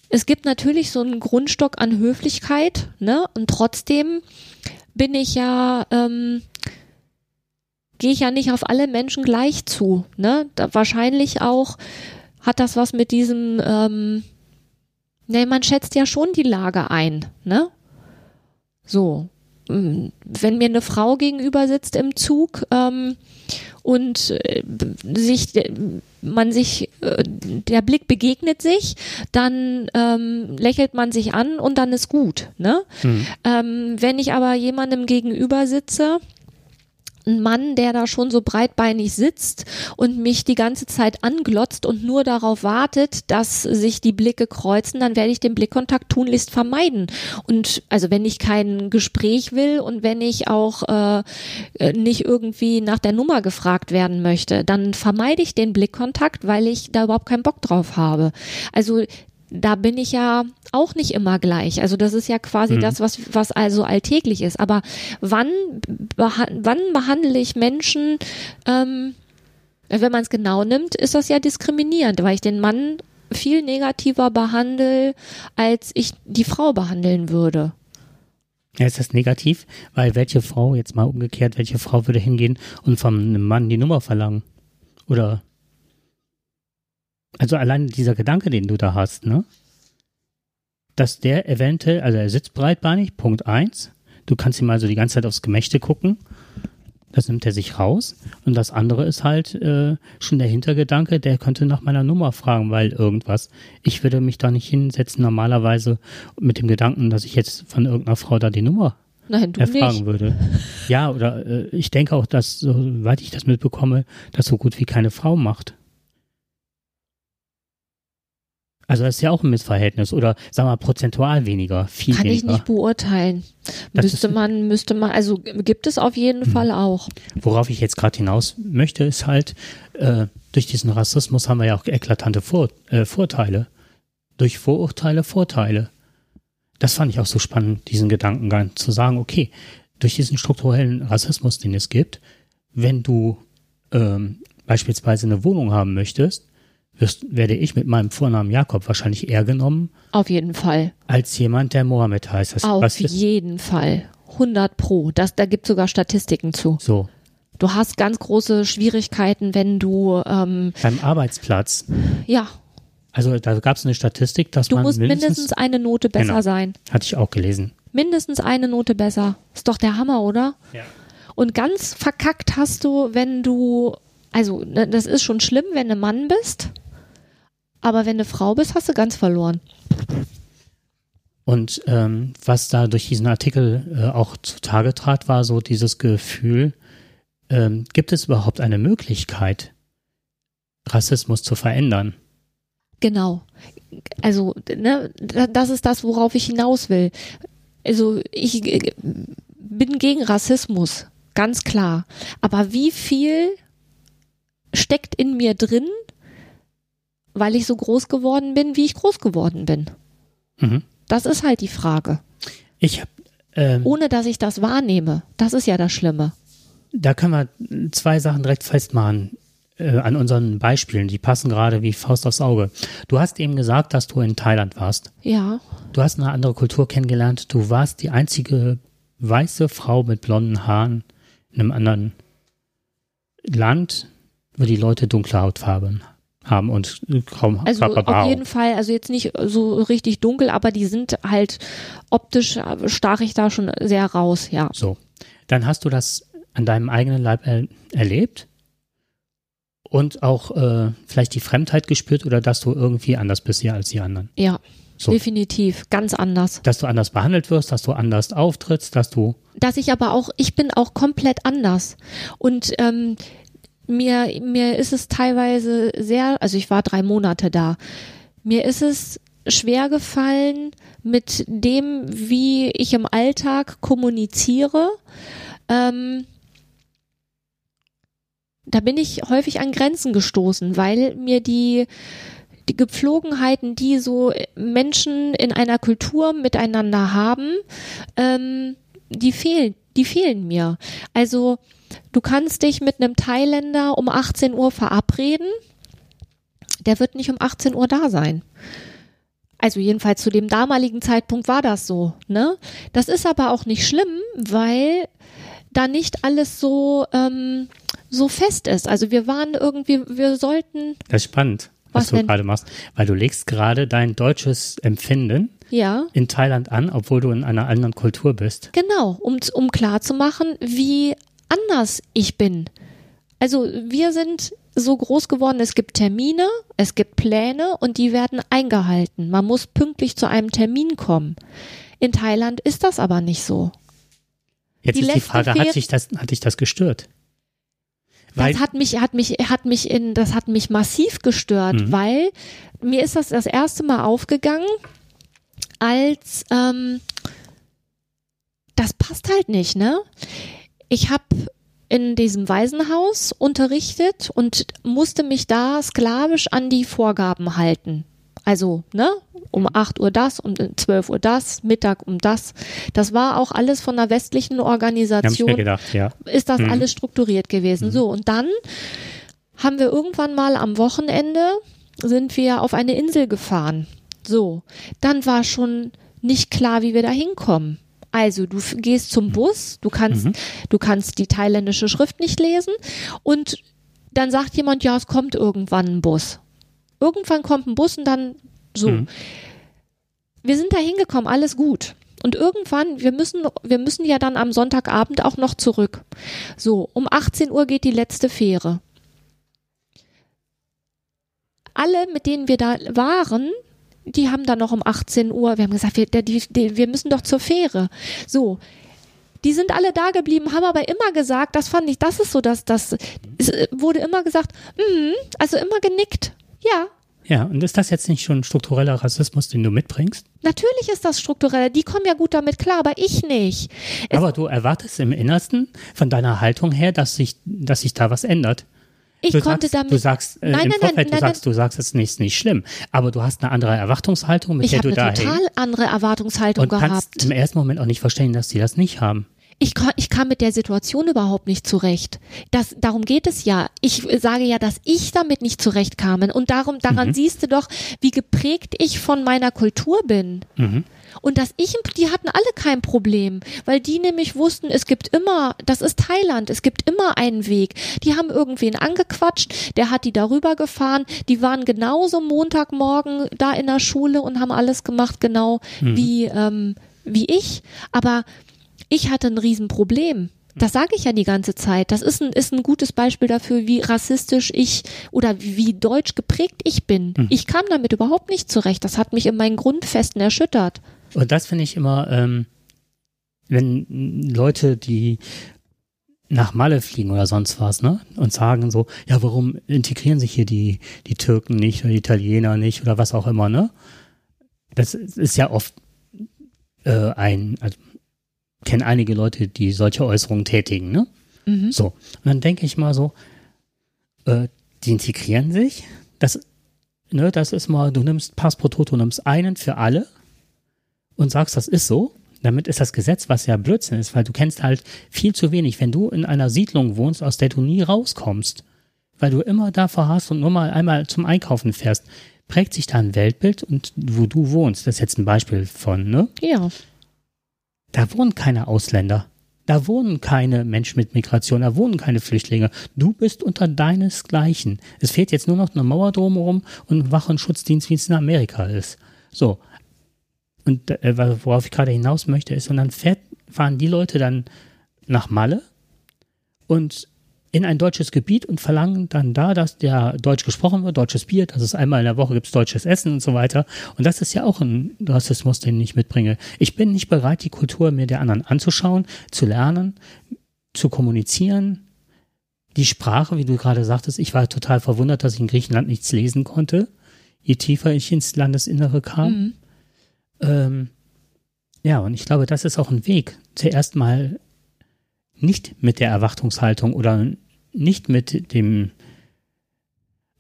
es gibt natürlich so einen Grundstock an Höflichkeit, ne? Und trotzdem bin ich ja, ähm, gehe ich ja nicht auf alle Menschen gleich zu, ne? Da wahrscheinlich auch hat das was mit diesem, ähm, ne, man schätzt ja schon die Lage ein, ne? So wenn mir eine Frau gegenüber sitzt im Zug ähm, und äh, sich man sich äh, der Blick begegnet sich, dann ähm, lächelt man sich an und dann ist gut. Ne? Mhm. Ähm, wenn ich aber jemandem gegenüber sitze ein Mann, der da schon so breitbeinig sitzt und mich die ganze Zeit anglotzt und nur darauf wartet, dass sich die Blicke kreuzen, dann werde ich den Blickkontakt tunlichst vermeiden. Und also wenn ich kein Gespräch will und wenn ich auch äh, äh nicht irgendwie nach der Nummer gefragt werden möchte, dann vermeide ich den Blickkontakt, weil ich da überhaupt keinen Bock drauf habe. Also da bin ich ja auch nicht immer gleich. Also das ist ja quasi mhm. das, was, was also alltäglich ist. Aber wann, beha wann behandle ich Menschen, ähm, wenn man es genau nimmt, ist das ja diskriminierend, weil ich den Mann viel negativer behandle, als ich die Frau behandeln würde. Ja, ist das negativ? Weil welche Frau, jetzt mal umgekehrt, welche Frau würde hingehen und vom Mann die Nummer verlangen? Oder also allein dieser Gedanke, den du da hast, ne? Dass der eventuell, also er sitzt breitbeinig, Punkt eins. Du kannst ihm also die ganze Zeit aufs Gemächte gucken. Das nimmt er sich raus. Und das andere ist halt äh, schon der Hintergedanke, der könnte nach meiner Nummer fragen, weil irgendwas. Ich würde mich da nicht hinsetzen, normalerweise mit dem Gedanken, dass ich jetzt von irgendeiner Frau da die Nummer Nein, du erfragen nicht. würde. Ja, oder äh, ich denke auch, dass, soweit ich das mitbekomme, das so gut wie keine Frau macht. Also das ist ja auch ein Missverhältnis oder sagen wir mal prozentual weniger, viel Kann ich weniger. nicht beurteilen. Das müsste man, müsste man, also gibt es auf jeden Hm. Fall auch. Worauf ich jetzt gerade hinaus möchte, ist halt, äh, durch diesen Rassismus haben wir ja auch eklatante Vor äh, Vorteile. Durch Vorurteile Vorteile. Das fand ich auch so spannend, diesen Gedankengang zu sagen, okay, durch diesen strukturellen Rassismus, den es gibt, wenn du ähm, beispielsweise eine Wohnung haben möchtest, wirst, werde ich mit meinem Vornamen Jakob wahrscheinlich eher genommen Auf jeden Fall. als jemand, der Mohammed heißt. Das, Auf jeden Fall. 100 pro. Das, da gibt sogar Statistiken zu. so, Du hast ganz große Schwierigkeiten, wenn du, ähm, beim Arbeitsplatz. ja, Also da gab es eine Statistik, dass du man musst mindestens, mindestens eine Note besser Genau. sein. hatte ich auch gelesen. Mindestens eine Note besser. Ist doch der Hammer, oder? Ja. Und ganz verkackt hast du, wenn du, also ne, das ist schon schlimm, wenn du Mann bist, aber wenn du Frau bist, hast du ganz verloren. Und ähm, was da durch diesen Artikel äh, auch zutage trat, war so dieses Gefühl, ähm, gibt es überhaupt eine Möglichkeit, Rassismus zu verändern? Genau. Also, ne, da- das ist das, worauf ich hinaus will. Also, ich äh, bin gegen Rassismus, ganz klar. Aber wie viel steckt in mir drin, weil ich so groß geworden bin, wie ich groß geworden bin? Mhm. Das ist halt die Frage. Ich habe, ähm, Ohne dass ich das wahrnehme. Das ist ja das Schlimme. da können wir zwei Sachen direkt festmachen äh, an unseren Beispielen. Die passen gerade wie Faust aufs Auge. Du hast eben gesagt, dass du in Thailand warst. Ja, Du hast eine andere Kultur kennengelernt. Du warst die einzige weiße Frau mit blonden Haaren in einem anderen Land, wo die Leute dunkle Hautfarben haben und kaum also auf jeden Fall, also jetzt nicht so richtig dunkel, aber die sind halt optisch äh, stach ich da schon sehr raus, ja. So. Dann hast du das an deinem eigenen Leib er erlebt und auch äh, vielleicht die Fremdheit gespürt oder dass du irgendwie anders bist hier als die anderen. Ja, So. definitiv, ganz anders. Dass du anders behandelt wirst, dass du anders auftrittst, dass du Dass ich aber auch, ich bin auch komplett anders. Und ähm, mir, mir ist es teilweise sehr, also ich war drei Monate da, mir ist es schwer gefallen mit dem, wie ich im Alltag kommuniziere. Ähm, da bin ich häufig an Grenzen gestoßen, weil mir die, die Gepflogenheiten, die so Menschen in einer Kultur miteinander haben, ähm, die fehlen, die fehlen mir. Also du kannst dich mit einem Thailänder um 18 Uhr verabreden, der wird nicht um 18 Uhr da sein. Also jedenfalls zu dem damaligen Zeitpunkt war das so, ne? Das ist aber auch nicht schlimm, weil da nicht alles so ähm, so fest ist. Also wir waren irgendwie, wir sollten, Das ist spannend, was, Was du gerade machst, weil du legst gerade dein deutsches Empfinden ja, in Thailand an, obwohl du in einer anderen Kultur bist. Genau, um, um klar zu machen, wie anders ich bin. Also wir sind so groß geworden, es gibt Termine, es gibt Pläne und die werden eingehalten. Man muss pünktlich zu einem Termin kommen. In Thailand ist das aber nicht so. Jetzt Die ist die Frage, hat sich das, hat dich das gestört? Weil, Das hat mich, hat mich, hat mich in, das hat mich massiv gestört, Mhm. weil mir ist das das erste Mal aufgegangen, als ähm, das passt halt nicht, ne? Ich habe in diesem Waisenhaus unterrichtet und musste mich da sklavisch an die Vorgaben halten. Also, ne, um 8 Uhr das, um 12 Uhr das, Mittag um das. Das war auch alles von einer westlichen hab ich Organisation mir gedacht, ja. ist das Mhm. alles strukturiert gewesen. So, und dann haben wir irgendwann mal am Wochenende sind wir auf eine Insel gefahren. So, dann war schon nicht klar, wie wir da hinkommen. Also, du gehst zum Bus, du kannst, du kannst die thailändische Schrift nicht lesen und dann sagt jemand, ja, es kommt irgendwann ein Bus. Irgendwann kommt ein Bus und dann so. Mhm. Wir sind da hingekommen, alles gut. Und irgendwann, wir müssen, wir müssen ja dann am Sonntagabend auch noch zurück. So, um 18 Uhr geht die letzte Fähre. Alle, mit denen wir da waren, die haben dann noch um 18 Uhr, wir haben gesagt, wir, die, die, wir müssen doch zur Fähre. So. Die sind alle da geblieben, haben aber immer gesagt, das fand ich, das ist so, dass das es äh, wurde immer gesagt, mhm, also immer genickt. Ja, Ja, und ist das jetzt nicht schon struktureller Rassismus, den du mitbringst? natürlich ist das strukturell. Die kommen ja gut damit klar, aber ich nicht. Es- Aber du erwartest im Innersten von deiner Haltung her, dass sich, dass sich da was ändert. Ich du konnte sagst, damit. Du sagst äh, Nein, nein, nein, Vorfeld, du nein, sagst, du sagst, es ist nicht, nicht schlimm. Aber du hast eine andere Erwartungshaltung, mit ich der habe du eine da total andere Erwartungshaltung und kannst gehabt. im ersten Moment auch nicht verstehen, dass die das nicht haben. Ich, kann, ich kam mit der Situation überhaupt nicht zurecht. Das, darum geht es ja. Ich sage ja, dass ich damit nicht zurechtkam. Und darum, daran Mhm. siehst du doch, wie geprägt ich von meiner Kultur bin. Mhm. Und dass ich, die hatten alle kein Problem, weil die nämlich wussten, es gibt immer, das ist Thailand, es gibt immer einen Weg. Die haben irgendwen angequatscht, der hat die darüber gefahren, die waren genauso Montagmorgen da in der Schule und haben alles gemacht, genau wie, ähm, wie ich. Aber ich hatte ein Riesenproblem. Das sage ich ja die ganze Zeit. Das ist ein, ist ein gutes Beispiel dafür, wie rassistisch ich oder wie, wie deutsch geprägt ich bin. Ich kam damit überhaupt nicht zurecht. Das hat mich in meinen Grundfesten erschüttert. Und das finde ich immer, ähm, wenn Leute, die nach Malle fliegen oder sonst was, ne? Und sagen so, ja, warum integrieren sich hier die, die Türken nicht oder die Italiener nicht oder was auch immer, ne? Das ist ja oft äh, ein, also kenne einige Leute, die solche Äußerungen tätigen, ne? Mhm. So. Und dann denke ich mal so, äh, die integrieren sich. Das, ne, das ist mal, du nimmst Pass pro Toto, du nimmst einen für alle und sagst, das ist so. Damit ist das Gesetz, was ja Blödsinn ist, weil du kennst halt viel zu wenig. Wenn du in einer Siedlung wohnst, aus der du nie rauskommst, weil du immer davor hast und nur mal einmal zum Einkaufen fährst, prägt sich da ein Weltbild und wo du wohnst, das ist jetzt ein Beispiel von, ne? Ja. Da wohnen keine Ausländer. Da wohnen keine Menschen mit Migration, da wohnen keine Flüchtlinge. Du bist unter deinesgleichen. Es fehlt jetzt nur noch eine Mauer drumherum und ein Wach- und Schutzdienst, wie es in Amerika ist. So. Und äh, worauf ich gerade hinaus möchte, ist, und dann fährt, fahren die Leute dann nach Malle und in ein deutsches Gebiet und verlangen dann da, dass der Deutsch gesprochen wird, deutsches Bier, dass es einmal in der Woche gibt deutsches Essen und so weiter. Und das ist ja auch ein Rassismus, den ich mitbringe. Ich bin nicht bereit, die Kultur mir der anderen anzuschauen, zu lernen, zu kommunizieren. Die Sprache, wie du gerade sagtest, ich war total verwundert, dass ich in Griechenland nichts lesen konnte, je tiefer ich ins Landesinnere kam. Mhm. Ähm, ja, und ich glaube, das ist auch ein Weg. Zuerst mal nicht mit der Erwartungshaltung oder nicht mit dem,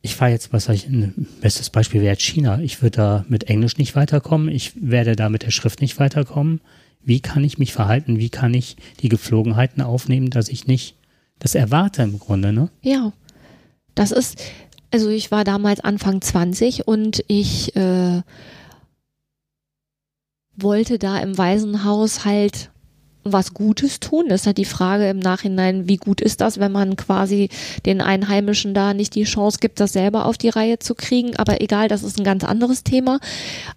ich fahre jetzt, was ich, ein bestes Beispiel wäre China. Ich würde da mit Englisch nicht weiterkommen. Ich werde da mit der Schrift nicht weiterkommen. Wie kann ich mich verhalten? Wie kann ich die Geflogenheiten aufnehmen, dass ich nicht das erwarte im Grunde, ne? Ja. Das ist, also ich war damals Anfang 20 und ich äh, wollte da im Waisenhaus halt was Gutes tun. Das ist halt die Frage im Nachhinein, wie gut ist das, wenn man quasi den Einheimischen da nicht die Chance gibt, das selber auf die Reihe zu kriegen. Aber egal, das ist ein ganz anderes Thema.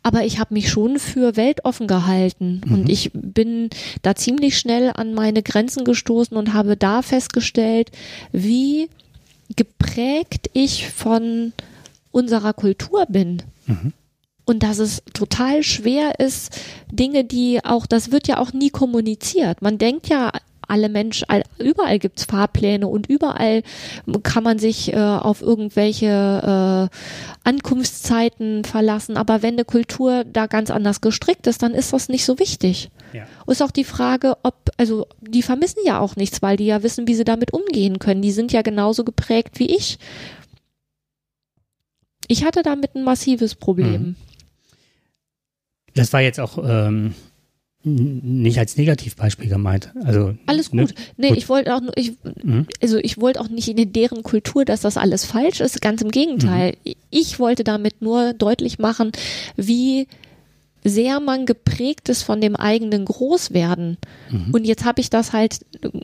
Aber ich habe mich schon für weltoffen gehalten und ich bin da ziemlich schnell an meine Grenzen gestoßen und habe da festgestellt, wie geprägt ich von unserer Kultur bin. Und dass es total schwer ist, Dinge, die auch, das wird ja auch nie kommuniziert. Man denkt ja, alle Menschen, all- überall gibt's Fahrpläne und überall kann man sich äh, auf irgendwelche äh, Ankunftszeiten verlassen. Aber wenn eine Kultur da ganz anders gestrickt ist, dann ist das nicht so wichtig. Ja. Ist auch die Frage, ob, also die vermissen ja auch nichts, weil die ja wissen, wie sie damit umgehen können. Die sind ja genauso geprägt wie ich. Ich hatte damit ein massives Problem. Das war jetzt auch ähm, nicht als Negativbeispiel gemeint. Also alles ne? gut. Nee, Gut. ich wollte auch nur- ich Mhm. also ich wollte auch nicht in deren Kultur, dass das alles falsch ist, ganz im Gegenteil. Mhm. Ich wollte damit nur deutlich machen, wie sehr man geprägt ist von dem eigenen Großwerden. Mhm. Und jetzt habe ich das halt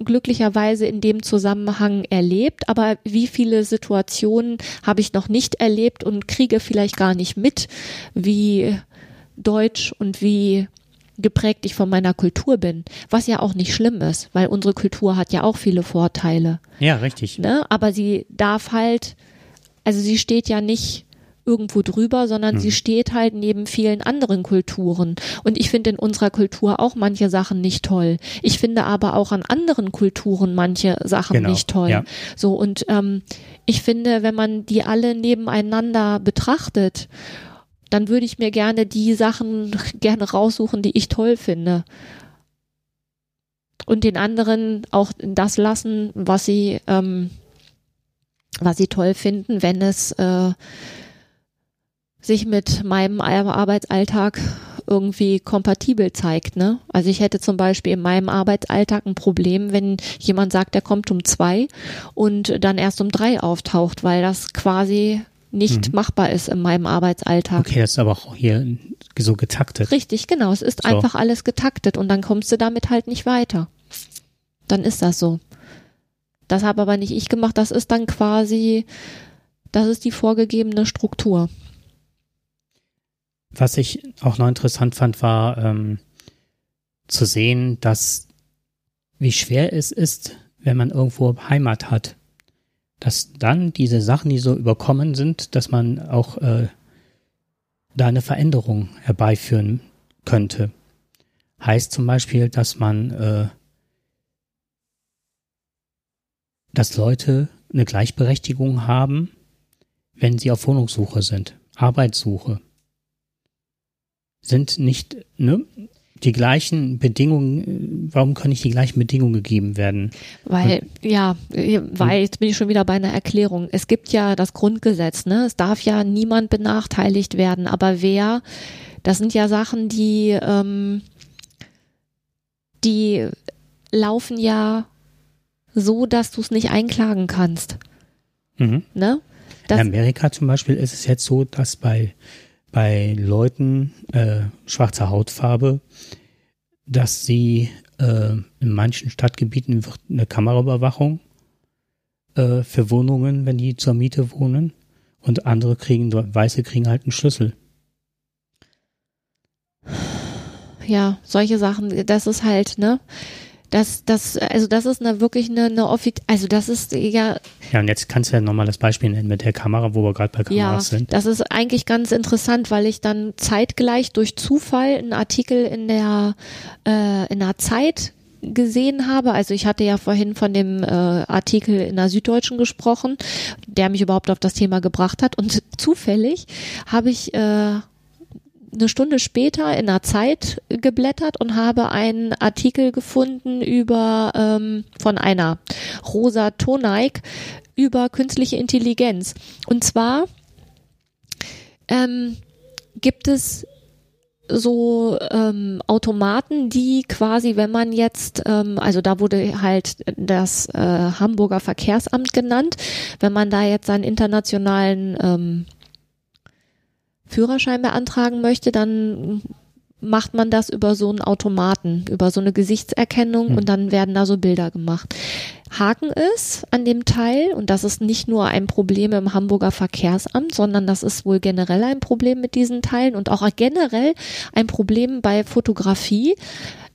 glücklicherweise in dem Zusammenhang erlebt, aber wie viele Situationen habe ich noch nicht erlebt und kriege vielleicht gar nicht mit, wie deutsch und wie geprägt ich von meiner Kultur bin, was ja auch nicht schlimm ist, weil unsere Kultur hat ja auch viele Vorteile, Ja, richtig. ne? Aber sie darf halt, also sie steht ja nicht irgendwo drüber, sondern sie steht halt neben vielen anderen Kulturen. Und ich finde in unserer Kultur auch manche Sachen nicht toll. Ich finde aber auch an anderen Kulturen manche Sachen Genau, nicht toll. ja. So und ähm, ich finde, wenn man die alle nebeneinander betrachtet, dann würde ich mir gerne die Sachen gerne raussuchen, die ich toll finde. Und den anderen auch das lassen, was sie, ähm, was sie toll finden, wenn es äh, sich mit meinem Arbeitsalltag irgendwie kompatibel zeigt. Ne? Also ich hätte zum Beispiel in meinem Arbeitsalltag ein Problem, wenn jemand sagt, er kommt um zwei und dann erst um drei auftaucht, weil das quasi nicht machbar ist in meinem Arbeitsalltag. Okay, das ist aber auch hier so getaktet. Richtig, genau. Es ist So. einfach alles getaktet und dann kommst du damit halt nicht weiter. Dann ist das so. Das habe aber nicht ich gemacht. Das ist dann quasi, das ist die vorgegebene Struktur. Was ich auch noch interessant fand, war ähm, zu sehen, dass wie schwer es ist, wenn man irgendwo Heimat hat, dass dann diese Sachen, die so überkommen sind, dass man auch äh, da eine Veränderung herbeiführen könnte. Heißt zum Beispiel, dass man, äh, dass Leute eine Gleichberechtigung haben, wenn sie auf Wohnungssuche sind, Arbeitssuche sind nicht ne, die gleichen Bedingungen, äh, warum können nicht die gleichen Bedingungen gegeben werden? Weil, ja, äh, weil, jetzt bin ich schon wieder bei einer Erklärung. Es gibt ja das Grundgesetz, ne? Es darf ja niemand benachteiligt werden, aber wer, das sind ja Sachen, die, ähm, die laufen ja so, dass du es nicht einklagen kannst, Mhm. ne? In Das, Amerika zum Beispiel ist es jetzt so, dass bei, bei Leuten äh, schwarzer Hautfarbe, dass sie äh, in manchen Stadtgebieten wird eine Kameraüberwachung äh, für Wohnungen, wenn die zur Miete wohnen, und andere kriegen, Weiße kriegen halt einen Schlüssel. ja, solche Sachen, das ist halt, ne? Das, das, also das ist eine wirklich eine, eine offi also das ist ja, Ja, und jetzt kannst du ja nochmal das Beispiel nennen mit der Kamera, wo wir gerade bei ja, Kameras sind. das ist eigentlich ganz interessant, weil ich dann zeitgleich durch Zufall einen Artikel in der, äh, in der Zeit gesehen habe. Also ich hatte ja vorhin von dem äh, Artikel in der Süddeutschen gesprochen, der mich überhaupt auf das Thema gebracht hat. Und zufällig habe ich äh, eine Stunde später in der Zeit geblättert und habe einen Artikel gefunden über ähm, von einer Rosa Toneik über künstliche Intelligenz. Und zwar ähm, gibt es so ähm, Automaten, die quasi, wenn man jetzt, ähm, also da wurde halt das äh, Hamburger Verkehrsamt genannt, wenn man da jetzt seinen internationalen ähm, Führerschein beantragen möchte, dann macht man das über so einen Automaten, über so eine Gesichtserkennung Hm. und dann werden da so Bilder gemacht. Haken ist an dem Teil, und das ist nicht nur ein Problem im Hamburger Verkehrsamt, sondern das ist wohl generell ein Problem mit diesen Teilen und auch generell ein Problem bei Fotografie.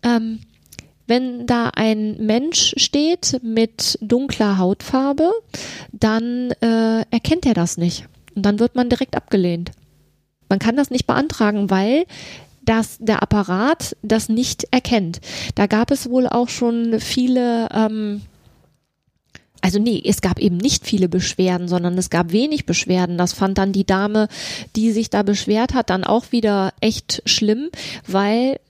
Ähm, wenn da ein Mensch steht mit dunkler Hautfarbe, dann äh, erkennt er das nicht. Und dann wird man direkt abgelehnt. Man kann das nicht beantragen, weil dass der Apparat das nicht erkennt. Da gab es wohl auch schon viele, ähm, also nee, es gab eben nicht viele Beschwerden, sondern es gab wenig Beschwerden. Das fand dann die Dame, die sich da beschwert hat, dann auch wieder echt schlimm, weil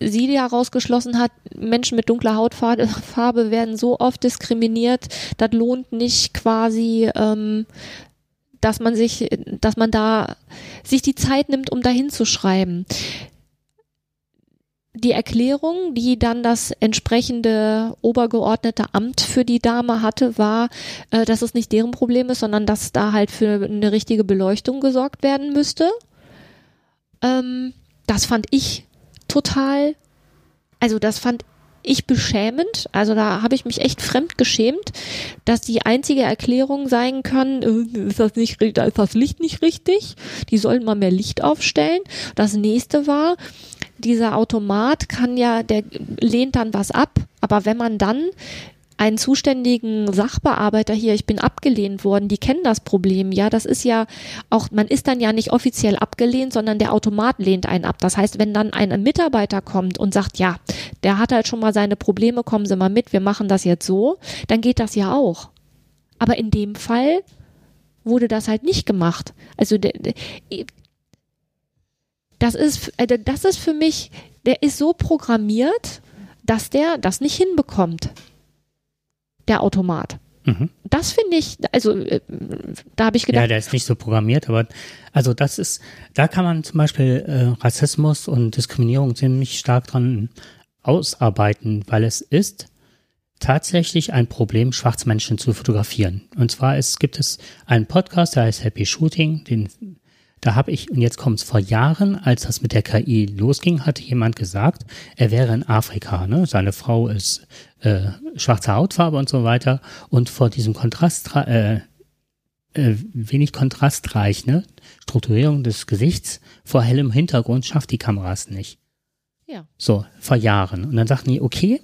sie ja rausgeschlossen hat, Menschen mit dunkler Hautfarbe Farbe werden so oft diskriminiert, das lohnt nicht quasi, ähm, dass man sich, dass man da sich die Zeit nimmt, um dahin zu schreiben. die Erklärung, die dann das entsprechende obergeordnete Amt für die Dame hatte, war, äh, dass es nicht deren Problem ist, sondern dass da halt für eine richtige Beleuchtung gesorgt werden müsste. Ähm, das fand ich total, also das fand ich beschämend. Also da habe ich mich echt fremd geschämt, dass die einzige Erklärung sein kann, äh, ist das nicht, da ist das Licht nicht richtig. Die sollen mal mehr Licht aufstellen. Das nächste war, dieser Automat kann ja, der lehnt dann was ab. Aber wenn man dann einen zuständigen Sachbearbeiter hier, ich bin abgelehnt worden, die kennen das Problem. Ja, das ist ja auch, man ist dann ja nicht offiziell abgelehnt, sondern der Automat lehnt einen ab. Das heißt, wenn dann ein Mitarbeiter kommt und sagt, ja, der hat halt schon mal seine Probleme, kommen Sie mal mit, wir machen das jetzt so, dann geht das ja auch. Aber in dem Fall wurde das halt nicht gemacht. Also das ist, äh, das ist für mich, der ist so programmiert, dass der das nicht hinbekommt der Automat. Mhm. Das finde ich, also äh, da habe ich gedacht. Ja, der ist nicht so programmiert, aber also das ist, da kann man zum Beispiel äh, Rassismus und Diskriminierung ziemlich stark dran ausarbeiten, weil es ist tatsächlich ein Problem, Schwarzmenschen zu fotografieren. Und zwar ist, gibt es einen Podcast, der heißt Happy Shooting, den da habe ich, und jetzt kommt es vor Jahren, als das mit der KI losging, hatte jemand gesagt, er wäre in Afrika. Ne? Seine Frau ist äh, schwarze Hautfarbe und so weiter. Und vor diesem Kontrast, äh, äh, wenig kontrastreich, ne? Strukturierung des Gesichts vor hellem Hintergrund schafft die Kameras nicht. Ja. So, vor Jahren. Und dann sagten die, okay,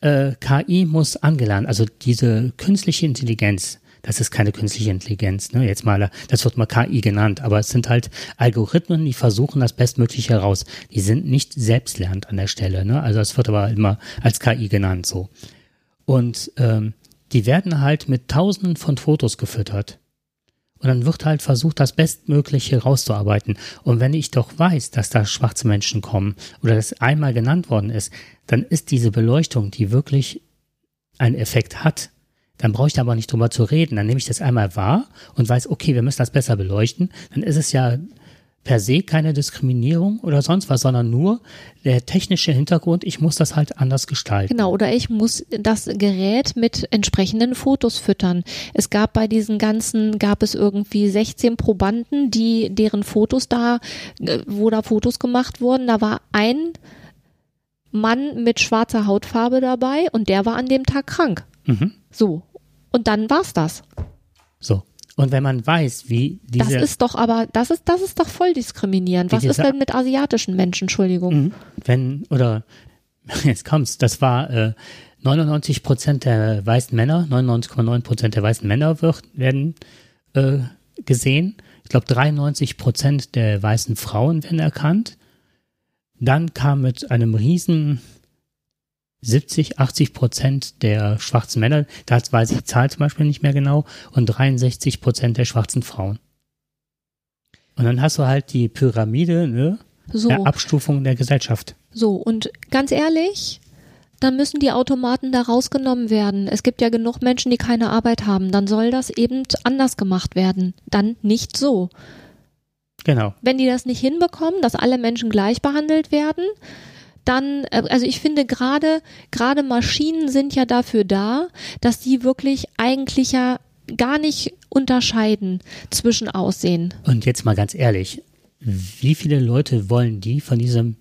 äh, KI muss angelernt, also diese künstliche Intelligenz das ist keine künstliche Intelligenz, ne? Jetzt mal, das wird mal KI genannt, aber es sind halt Algorithmen, die versuchen das Bestmögliche heraus. Die sind nicht selbstlernend an der Stelle, ne? Also es wird aber immer als KI genannt so. Und ähm, die werden halt mit Tausenden von Fotos gefüttert. Und dann wird halt versucht, das Bestmögliche rauszuarbeiten. Und wenn ich doch weiß, dass da schwarze Menschen kommen oder das einmal genannt worden ist, dann ist diese Beleuchtung, die wirklich einen Effekt hat, dann brauche ich da aber nicht drüber zu reden. Dann nehme ich das einmal wahr und weiß, okay, wir müssen das besser beleuchten. Dann ist es ja per se keine Diskriminierung oder sonst was, sondern nur der technische Hintergrund, ich muss das halt anders gestalten. Genau, oder ich muss das Gerät mit entsprechenden Fotos füttern. Es gab bei diesen ganzen, gab es irgendwie 16 Probanden, die, deren Fotos da, äh, wo da Fotos gemacht wurden, da war ein Mann mit schwarzer Hautfarbe dabei und der war an dem Tag krank. Mhm. So. Und dann war's das. So. Und wenn man weiß, wie diese. Das ist doch aber, das ist, das ist doch voll diskriminierend. Was ist denn mit asiatischen Menschen, Entschuldigung? Mhm. Wenn, oder, jetzt kommt's, das war, äh, 99 Prozent der weißen Männer, 99,9 Prozent der weißen Männer wird, werden äh, gesehen. Ich glaube, 93 Prozent der weißen Frauen werden erkannt. Dann kam mit einem riesen 70, 80 Prozent der schwarzen Männer, da weiß ich die Zahl zum Beispiel nicht mehr genau, und 63 Prozent der schwarzen Frauen. Und dann hast du halt die Pyramide ne, so. der Abstufung der Gesellschaft. So, und ganz ehrlich, dann müssen die Automaten da rausgenommen werden. Es gibt ja genug Menschen, die keine Arbeit haben. Dann soll das eben anders gemacht werden. Dann nicht so. Genau. Wenn die das nicht hinbekommen, dass alle Menschen gleich behandelt werden, dann, äh, also ich finde gerade, gerade Maschinen sind ja dafür da, dass die wirklich eigentlich ja gar nicht unterscheiden zwischen Aussehen. Und jetzt mal ganz ehrlich, wie viele Leute wollen die von diesem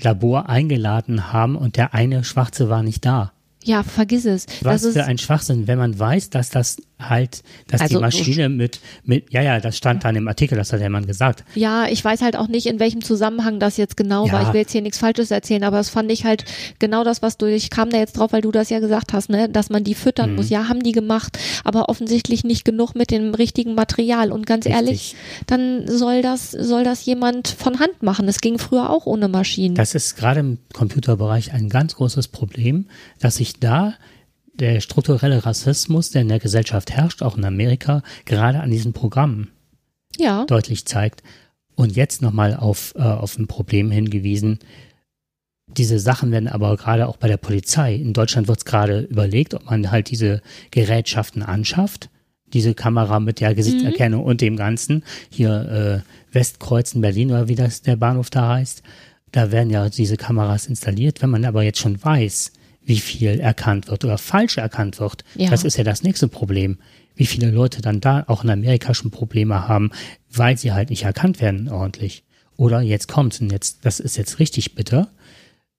Labor eingeladen haben und der eine Schwarze war nicht da? Ja, vergiss es. Was das für ein Schwachsinn, wenn man weiß, dass das halt, dass also, die Maschine mit, mit, ja, ja, das stand da in dem Artikel, das hat der Mann gesagt. Ja, ich weiß halt auch nicht, in welchem Zusammenhang das jetzt genau ja. war. Ich will jetzt hier nichts Falsches erzählen, aber das fand ich halt genau das, was du, ich kam da jetzt drauf, weil du das ja gesagt hast, ne, dass man die füttern mhm. muss. Ja, haben die gemacht, aber offensichtlich nicht genug mit dem richtigen Material. Und ganz Richtig. ehrlich, dann soll das, soll das jemand von Hand machen. Es ging früher auch ohne Maschinen. Das ist gerade im Computerbereich ein ganz großes Problem, dass sich da der strukturelle Rassismus, der in der Gesellschaft herrscht, auch in Amerika, gerade an diesen Programmen ja. deutlich zeigt. Und jetzt nochmal auf, äh, auf ein Problem hingewiesen. Diese Sachen werden aber gerade auch bei der Polizei. In Deutschland wird es gerade überlegt, ob man halt diese Gerätschaften anschafft. Diese Kamera mit der Gesichtserkennung mhm. und dem Ganzen. Hier äh, Westkreuz in Berlin oder wie das der Bahnhof da heißt da werden ja diese Kameras installiert. Wenn man aber jetzt schon weiß, wie viel erkannt wird oder falsch erkannt wird, Ja. das ist ja das nächste Problem. Wie viele Leute dann da auch in Amerika schon Probleme haben, weil sie halt nicht erkannt werden ordentlich. Oder jetzt kommt, und jetzt, das ist jetzt richtig bitter,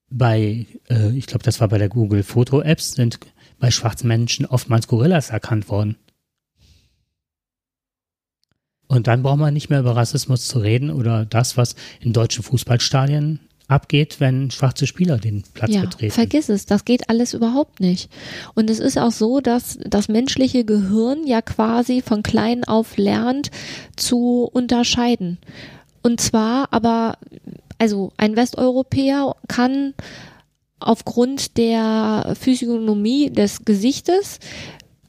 bei, äh, ich glaube, das war bei der Google Foto Apps, sind bei schwarzen Menschen oftmals Gorillas erkannt worden. Und dann braucht man nicht mehr über Rassismus zu reden oder das, was in deutschen Fußballstadien abgeht, wenn schwarze Spieler den Platz ja, betreten. vergiss es, das geht alles überhaupt nicht. Und es ist auch so, dass das menschliche Gehirn ja quasi von klein auf lernt zu unterscheiden. Und zwar aber, also ein Westeuropäer kann aufgrund der Physiognomie des Gesichtes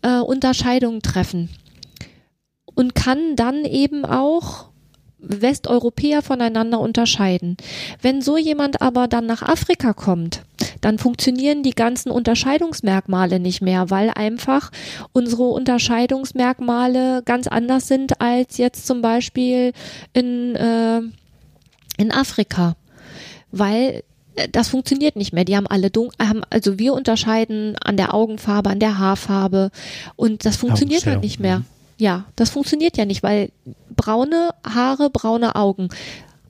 äh, Unterscheidungen treffen und kann dann eben auch Westeuropäer voneinander unterscheiden. Wenn so jemand aber dann nach Afrika kommt, dann funktionieren die ganzen Unterscheidungsmerkmale nicht mehr, weil einfach unsere Unterscheidungsmerkmale ganz anders sind als jetzt zum Beispiel in, äh, in Afrika. Weil äh, das funktioniert nicht mehr. Die haben alle dunkel, haben, also wir unterscheiden an der Augenfarbe, an der Haarfarbe und das funktioniert halt nicht mehr. Ja, das funktioniert ja nicht, weil braune Haare, braune Augen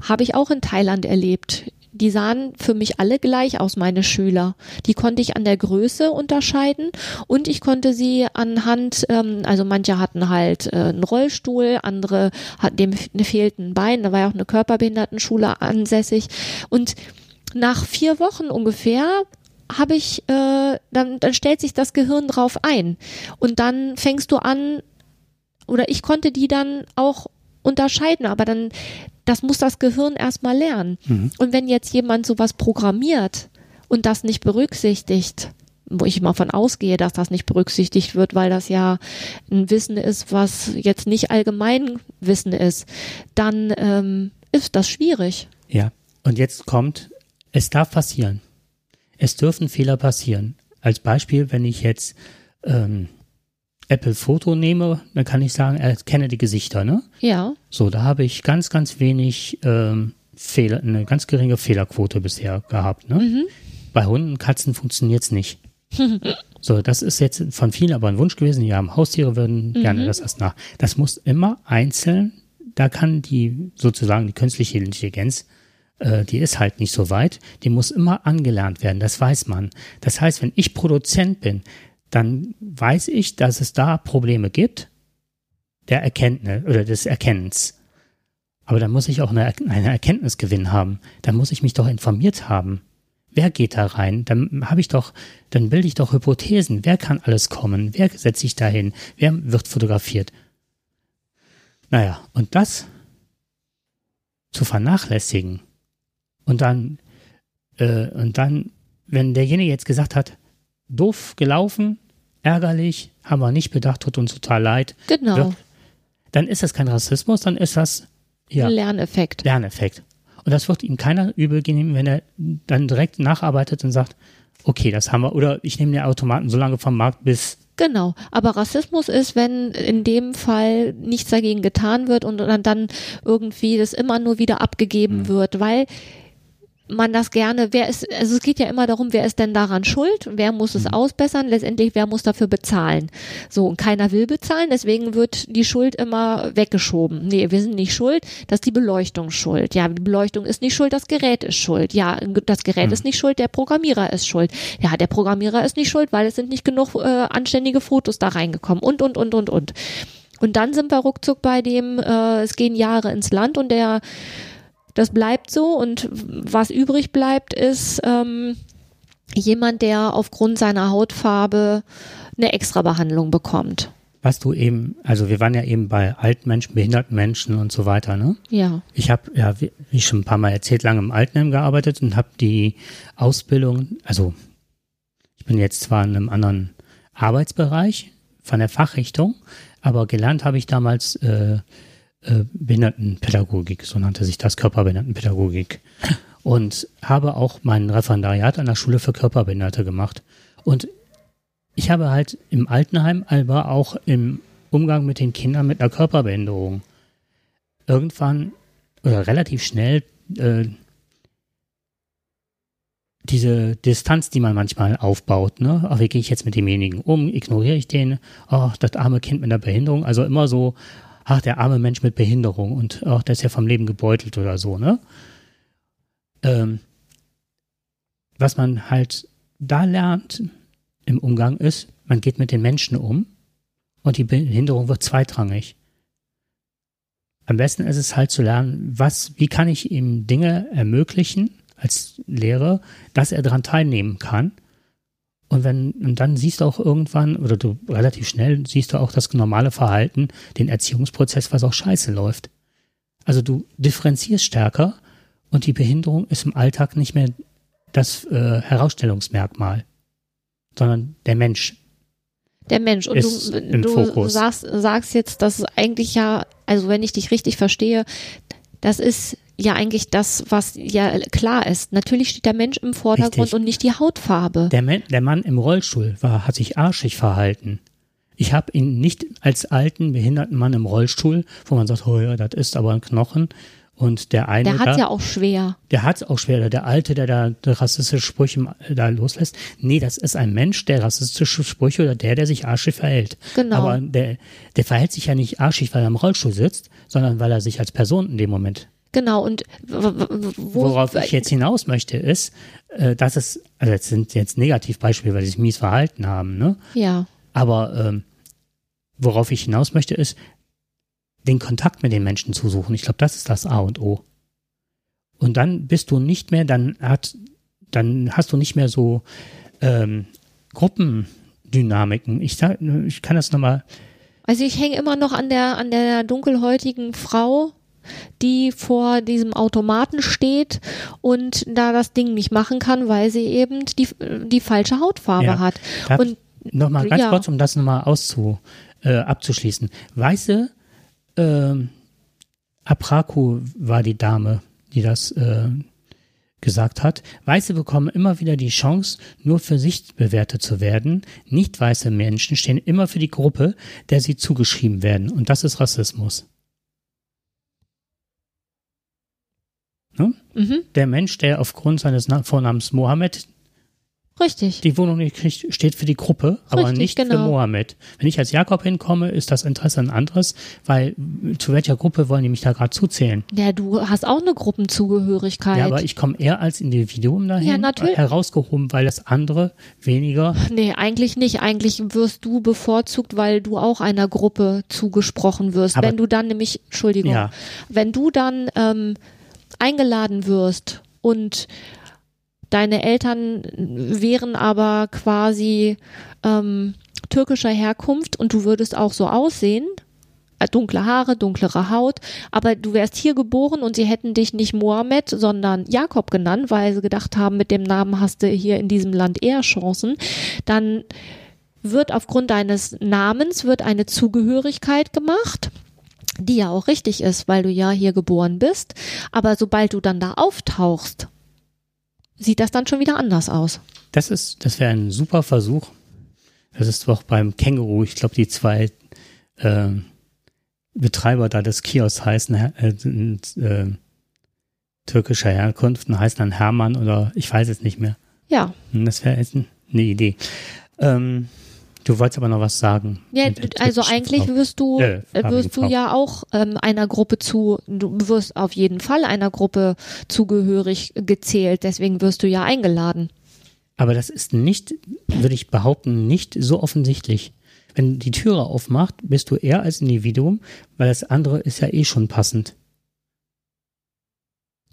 habe ich auch in Thailand erlebt. Die sahen für mich alle gleich aus, meine Schüler. Die konnte ich an der Größe unterscheiden und ich konnte sie anhand, ähm, also manche hatten halt äh, einen Rollstuhl, andere hatten dem f- fehlten ein Bein, da war ja auch eine Körperbehindertenschule ansässig und nach vier Wochen ungefähr habe ich, äh, dann, dann stellt sich das Gehirn drauf ein und dann fängst du an, oder ich konnte die dann auch unterscheiden, aber dann, das muss das Gehirn erstmal lernen. Und wenn jetzt jemand sowas programmiert und das nicht berücksichtigt, wo ich mal von ausgehe, dass das nicht berücksichtigt wird, weil das ja ein Wissen ist, was jetzt nicht allgemein Wissen ist, dann ähm, ist das schwierig. Ja, und jetzt kommt, es darf passieren. Es dürfen Fehler passieren. Als Beispiel, wenn ich jetzt ähm, Apple Foto nehme, dann kann ich sagen, erkenne die Gesichter, ne? Ja, So, da habe ich ganz, ganz wenig ähm, Fehler, eine ganz geringe Fehlerquote bisher gehabt. Ne? Bei Hunden und Katzen funktioniert es nicht. so, das ist jetzt von vielen aber ein Wunsch gewesen. Die haben Haustiere, würden gerne das erst nach. Das muss immer einzeln, da kann die sozusagen die künstliche Intelligenz, äh, die ist halt nicht so weit, die muss immer angelernt werden, das weiß man. Das heißt, wenn ich Produzent bin, dann weiß ich, dass es da Probleme gibt, der Erkenntnis oder des Erkennens. Aber dann muss ich auch eine, eine Erkenntnisgewinn haben. Dann muss ich mich doch informiert haben. Wer geht da rein? Dann habe ich doch, dann bilde ich doch Hypothesen. Wer kann alles kommen? Wer setzt sich dahin? Wer wird fotografiert? Naja, und das zu vernachlässigen und dann, äh, und dann, wenn derjenige jetzt gesagt hat, doof gelaufen, ärgerlich, haben wir nicht bedacht, tut uns total leid, genau. wird, dann ist das kein Rassismus, dann ist das ja, Lerneffekt. Lerneffekt. Und das wird ihm keiner übel nehmen, wenn er dann direkt nacharbeitet und sagt, okay, das haben wir, oder ich nehme den Automaten so lange vom Markt, bis Genau, aber Rassismus ist, wenn in dem Fall nichts dagegen getan wird und dann, dann irgendwie das immer nur wieder abgegeben wird, weil man das gerne, wer ist, also es geht ja immer darum, wer ist denn daran schuld, wer muss es ausbessern, letztendlich wer muss dafür bezahlen. So, und keiner will bezahlen, deswegen wird die Schuld immer weggeschoben. Nee, wir sind nicht schuld, das ist die Beleuchtung schuld. Ja, die Beleuchtung ist nicht schuld, das Gerät ist schuld. Ja, das Gerät ist nicht schuld, der Programmierer ist schuld. Ja, der Programmierer ist nicht schuld, weil es sind nicht genug äh, anständige Fotos da reingekommen und, und, und, und, und. Und dann sind wir ruckzuck bei dem, äh, es gehen Jahre ins Land und der das bleibt so und was übrig bleibt, ist ähm, jemand, der aufgrund seiner Hautfarbe eine Extrabehandlung bekommt. was du eben, also wir waren ja eben bei alten Menschen, behinderten Menschen und so weiter, ne? Ja. Ich habe, ja, wie wie schon ein paar Mal erzählt, lange im Altenheim gearbeitet und habe die Ausbildung, also ich bin jetzt zwar in einem anderen Arbeitsbereich von der Fachrichtung, aber gelernt habe ich damals äh, äh, Behindertenpädagogik, so nannte sich das, Körperbehindertenpädagogik. Und habe auch mein Referendariat an der Schule für Körperbehinderte gemacht. Und ich habe halt im Altenheim, aber auch im Umgang mit den Kindern mit einer Körperbehinderung irgendwann oder relativ schnell äh, diese Distanz, die man manchmal aufbaut, ne? Ach, wie gehe ich jetzt mit demjenigen um? Ignoriere ich den? Oh, das arme Kind mit einer Behinderung. Also immer so, ach, der arme Mensch mit Behinderung und ach, der ist ja vom Leben gebeutelt oder so, ne? Ähm, was man halt da lernt im Umgang ist, man geht mit den Menschen um und die Behinderung wird zweitrangig. Am besten ist es halt zu lernen, was, wie kann ich ihm Dinge ermöglichen als Lehrer, dass er daran teilnehmen kann. Und wenn, und dann siehst du auch irgendwann, oder du relativ schnell siehst du auch das normale Verhalten, den Erziehungsprozess, was auch scheiße läuft. Also du differenzierst stärker und die Behinderung ist im Alltag nicht mehr das äh, Herausstellungsmerkmal, sondern der Mensch. Der Mensch. Und Ist du, du Fokus. sagst, sagst jetzt, dass es eigentlich ja, also wenn ich dich richtig verstehe, das ist ja eigentlich das, was ja klar ist. Natürlich steht der Mensch im Vordergrund Richtig. und nicht die Hautfarbe. Der, Man, der Mann im Rollstuhl war, hat sich arschig verhalten. Ich habe ihn nicht als alten, behinderten Mann im Rollstuhl, wo man sagt, oh ja, das ist aber ein Knochen. Und der eine, Der hat ja auch schwer. der hat auch schwer, der Alte, der da der rassistische Sprüche da loslässt. Nee, das ist ein Mensch, der rassistische Sprüche oder der, der sich arschig verhält. Genau. Aber der, der verhält sich ja nicht arschig, weil er im Rollstuhl sitzt, sondern weil er sich als Person in dem Moment Genau. Und wo, Worauf ich jetzt hinaus möchte, ist, äh, dass es, also jetzt sind jetzt Negativbeispiele, weil sie sich mies verhalten haben, ne? ja. Aber ähm, worauf ich hinaus möchte, ist, den Kontakt mit den Menschen zu suchen. Ich glaube, das ist das A und O. Und dann bist du nicht mehr, dann hat, dann hast du nicht mehr so ähm, Gruppendynamiken. Ich ich kann das nochmal, Also ich hänge immer noch an der, an der dunkelhäutigen Frau, die vor diesem Automaten steht und da das Ding nicht machen kann, weil sie eben die, die falsche Hautfarbe Ja. hat. Und Nochmal ganz Ja. kurz, um das nochmal auszu, äh, abzuschließen. Weiße ähm, Apraku war die Dame, die das äh, gesagt hat. Weiße bekommen immer wieder die Chance, nur für sich bewertet zu werden. Nicht weiße Menschen stehen immer für die Gruppe, der sie zugeschrieben werden. Und das ist Rassismus. Ne? mhm, Der Mensch, der aufgrund seines Na Vornamens Mohammed richtig. die Wohnung nicht kriegt, steht für die Gruppe, aber Richtig, nicht für genau. Mohammed. Wenn ich als Jakob hinkomme, ist das Interesse ein anderes, weil zu welcher Gruppe wollen die mich da gerade zuzählen? Ja, du hast auch eine Gruppenzugehörigkeit. Ja, aber ich komme eher als Individuum dahin, Ja, natürlich. herausgehoben, weil das andere weniger. Nee, eigentlich nicht. Eigentlich wirst du bevorzugt, weil du auch einer Gruppe zugesprochen wirst. Aber- wenn du dann nämlich, Entschuldigung, Ja. wenn du dann ähm, eingeladen wirst und deine Eltern wären aber quasi ähm, türkischer Herkunft und du würdest auch so aussehen, äh, dunkle Haare, dunklere Haut, aber du wärst hier geboren und sie hätten dich nicht Mohammed, sondern Jakob genannt, weil sie gedacht haben, mit dem Namen hast du hier in diesem Land eher Chancen, dann wird aufgrund deines Namens wird eine Zugehörigkeit gemacht, die ja auch richtig ist, weil du ja hier geboren bist, aber sobald du dann da auftauchst, sieht das dann schon wieder anders aus. Das ist, das wäre ein super Versuch. Das ist doch beim Känguru, ich glaube, die zwei ähm, Betreiber da des Kiosks heißen äh, sind, äh, türkischer Herkunft und heißen dann Hermann oder ich weiß es nicht mehr. Ja, Hm, Das wäre jetzt eine Idee. Ähm, du wolltest aber noch was sagen. Ja, also eigentlich wirst du, Äh, äh, wirst du Frau. ja auch ähm, einer Gruppe zu, du wirst auf jeden Fall einer Gruppe zugehörig gezählt, deswegen wirst du ja eingeladen. Aber das ist nicht, würde ich behaupten, nicht so offensichtlich. Wenn die Türe aufmacht, bist du eher als Individuum, weil das andere ist ja eh schon passend.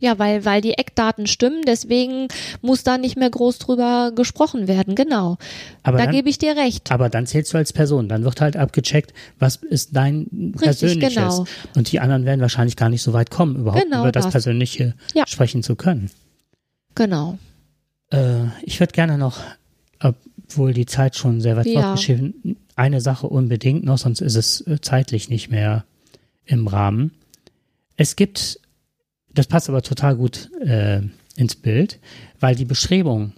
Ja, weil, weil die Eckdaten stimmen, deswegen muss da nicht mehr groß drüber gesprochen werden, genau. Aber da dann, gebe ich dir recht. aber dann zählst du als Person. Dann wird halt abgecheckt, was ist dein Persönliches. genau. Und die anderen werden wahrscheinlich gar nicht so weit kommen, überhaupt Genau über das, das. Persönliche Ja. sprechen zu können. Genau. Äh, ich würde gerne noch, obwohl die Zeit schon sehr weit Ja. fortgeschritten, eine Sache unbedingt noch, sonst ist es äh, zeitlich nicht mehr im Rahmen. Es gibt, das passt aber total gut äh, ins Bild, weil die Bestrebung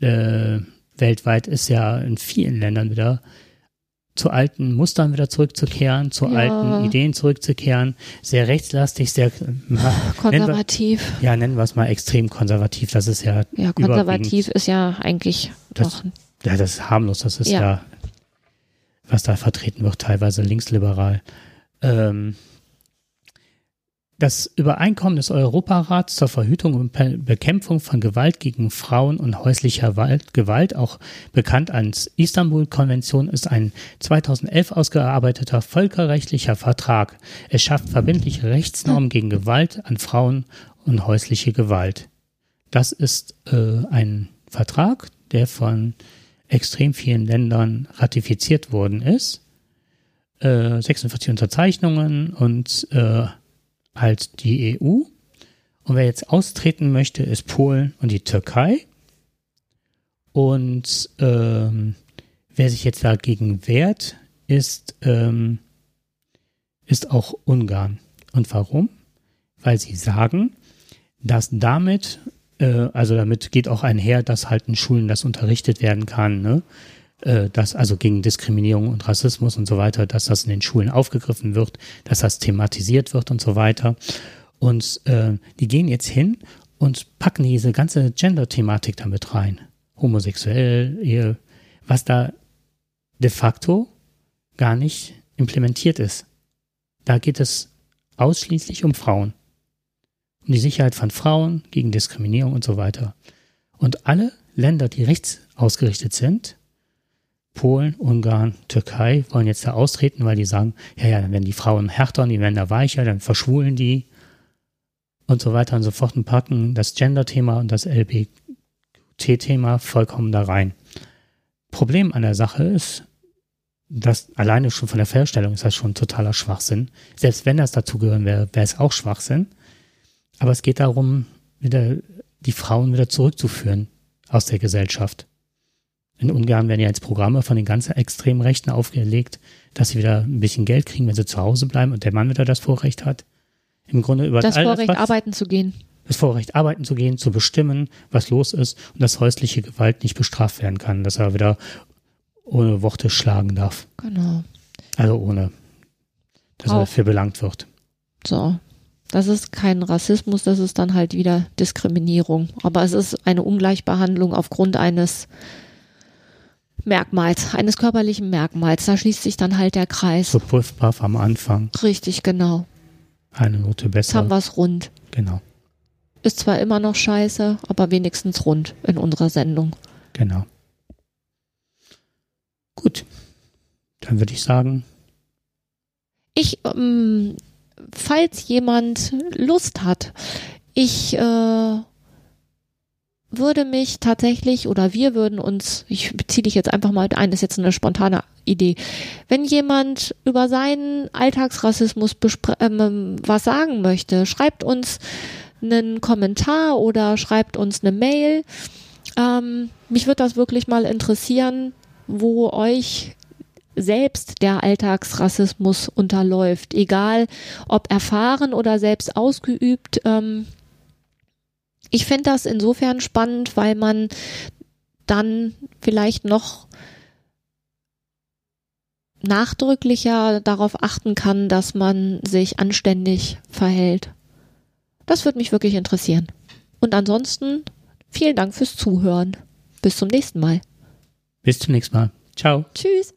äh, weltweit ist ja in vielen Ländern wieder zu alten Mustern wieder zurückzukehren, zu Ja. alten Ideen zurückzukehren, sehr rechtslastig, sehr Konservativ. Nennen wir, ja, nennen wir es mal extrem konservativ. Das ist ja Ja, konservativ ist ja eigentlich Das- doch. Ja, das ist harmlos. Das ist ja, Ja. was da vertreten wird, teilweise linksliberal. Ähm, das Übereinkommen des Europarats zur Verhütung und Be Bekämpfung von Gewalt gegen Frauen und häuslicher Gewalt, Gewalt, auch bekannt als Istanbul-Konvention, ist ein 2011 ausgearbeiteter völkerrechtlicher Vertrag. Es schafft verbindliche Rechtsnormen gegen Gewalt an Frauen und häusliche Gewalt. Das ist äh, ein Vertrag, der von extrem vielen Ländern ratifiziert worden ist. Äh, 46 Unterzeichnungen und äh, halt die EU. Und wer jetzt austreten möchte, ist Polen und die Türkei. Und ähm, wer sich jetzt dagegen wehrt, ist, ähm, ist auch Ungarn. Und warum? Weil sie sagen, dass damit, äh, also damit geht auch einher, dass halt in Schulen das unterrichtet werden kann, ne? Äh, dass also gegen Diskriminierung und Rassismus und so weiter, dass das in den Schulen aufgegriffen wird, dass das thematisiert wird und so weiter. Und äh, die gehen jetzt hin und packen diese ganze Gender-Thematik damit rein. Homosexuell, Ehe, was da de facto gar nicht implementiert ist. Da geht es ausschließlich um Frauen. Um die Sicherheit von Frauen gegen Diskriminierung und so weiter. Und alle Länder, die rechts ausgerichtet sind, Polen, Ungarn, Türkei, wollen jetzt da austreten, weil die sagen, ja, ja, dann werden die Frauen härter und die Männer weicher, dann verschwulen die und so weiter und so fort und packen das Gender-Thema und das LBT-Thema vollkommen da rein. Problem an der Sache ist, dass alleine schon von der Feststellung ist das schon totaler Schwachsinn. Selbst wenn das dazugehören wäre, wäre es auch Schwachsinn. Aber es geht darum, wieder die Frauen wieder zurückzuführen aus der Gesellschaft. In Ungarn werden ja jetzt Programme von den ganzen extremen Rechten aufgelegt, dass sie wieder ein bisschen Geld kriegen, wenn sie zu Hause bleiben und der Mann wieder das Vorrecht hat. Im Grunde über Das Vorrecht, was- arbeiten zu gehen. das Vorrecht, arbeiten zu gehen, zu bestimmen, was los ist und dass häusliche Gewalt nicht bestraft werden kann, dass er wieder ohne Worte schlagen darf. Genau. Also ohne, dass er Auch. dafür belangt wird. So. Das ist kein Rassismus, das ist dann halt wieder Diskriminierung. Aber es ist eine Ungleichbehandlung aufgrund eines Merkmals, eines körperlichen Merkmals. Da schließt sich dann halt der Kreis. So Puffpuff am Anfang, Richtig, genau. eine Note Jetzt haben besser. wir's rund. Genau, Ist zwar immer noch scheiße, aber wenigstens rund in unserer Sendung. genau. Gut, dann würde ich sagen, Ich, ähm, falls jemand Lust hat, ich äh, würde mich tatsächlich oder wir würden uns, ich beziehe dich jetzt einfach mal ein, ist jetzt eine spontane Idee, wenn jemand über seinen Alltagsrassismus bespr- ähm, was sagen möchte, schreibt uns einen Kommentar oder schreibt uns eine Mail. Ähm, mich würde das wirklich mal interessieren, wo euch selbst der Alltagsrassismus unterläuft, egal ob erfahren oder selbst ausgeübt. Ähm, ich finde das insofern spannend, weil man dann vielleicht noch nachdrücklicher darauf achten kann, dass man sich anständig verhält. Das würde mich wirklich interessieren. Und ansonsten vielen Dank fürs Zuhören. Bis zum nächsten Mal. bis zum nächsten Mal. Ciao. Tschüss.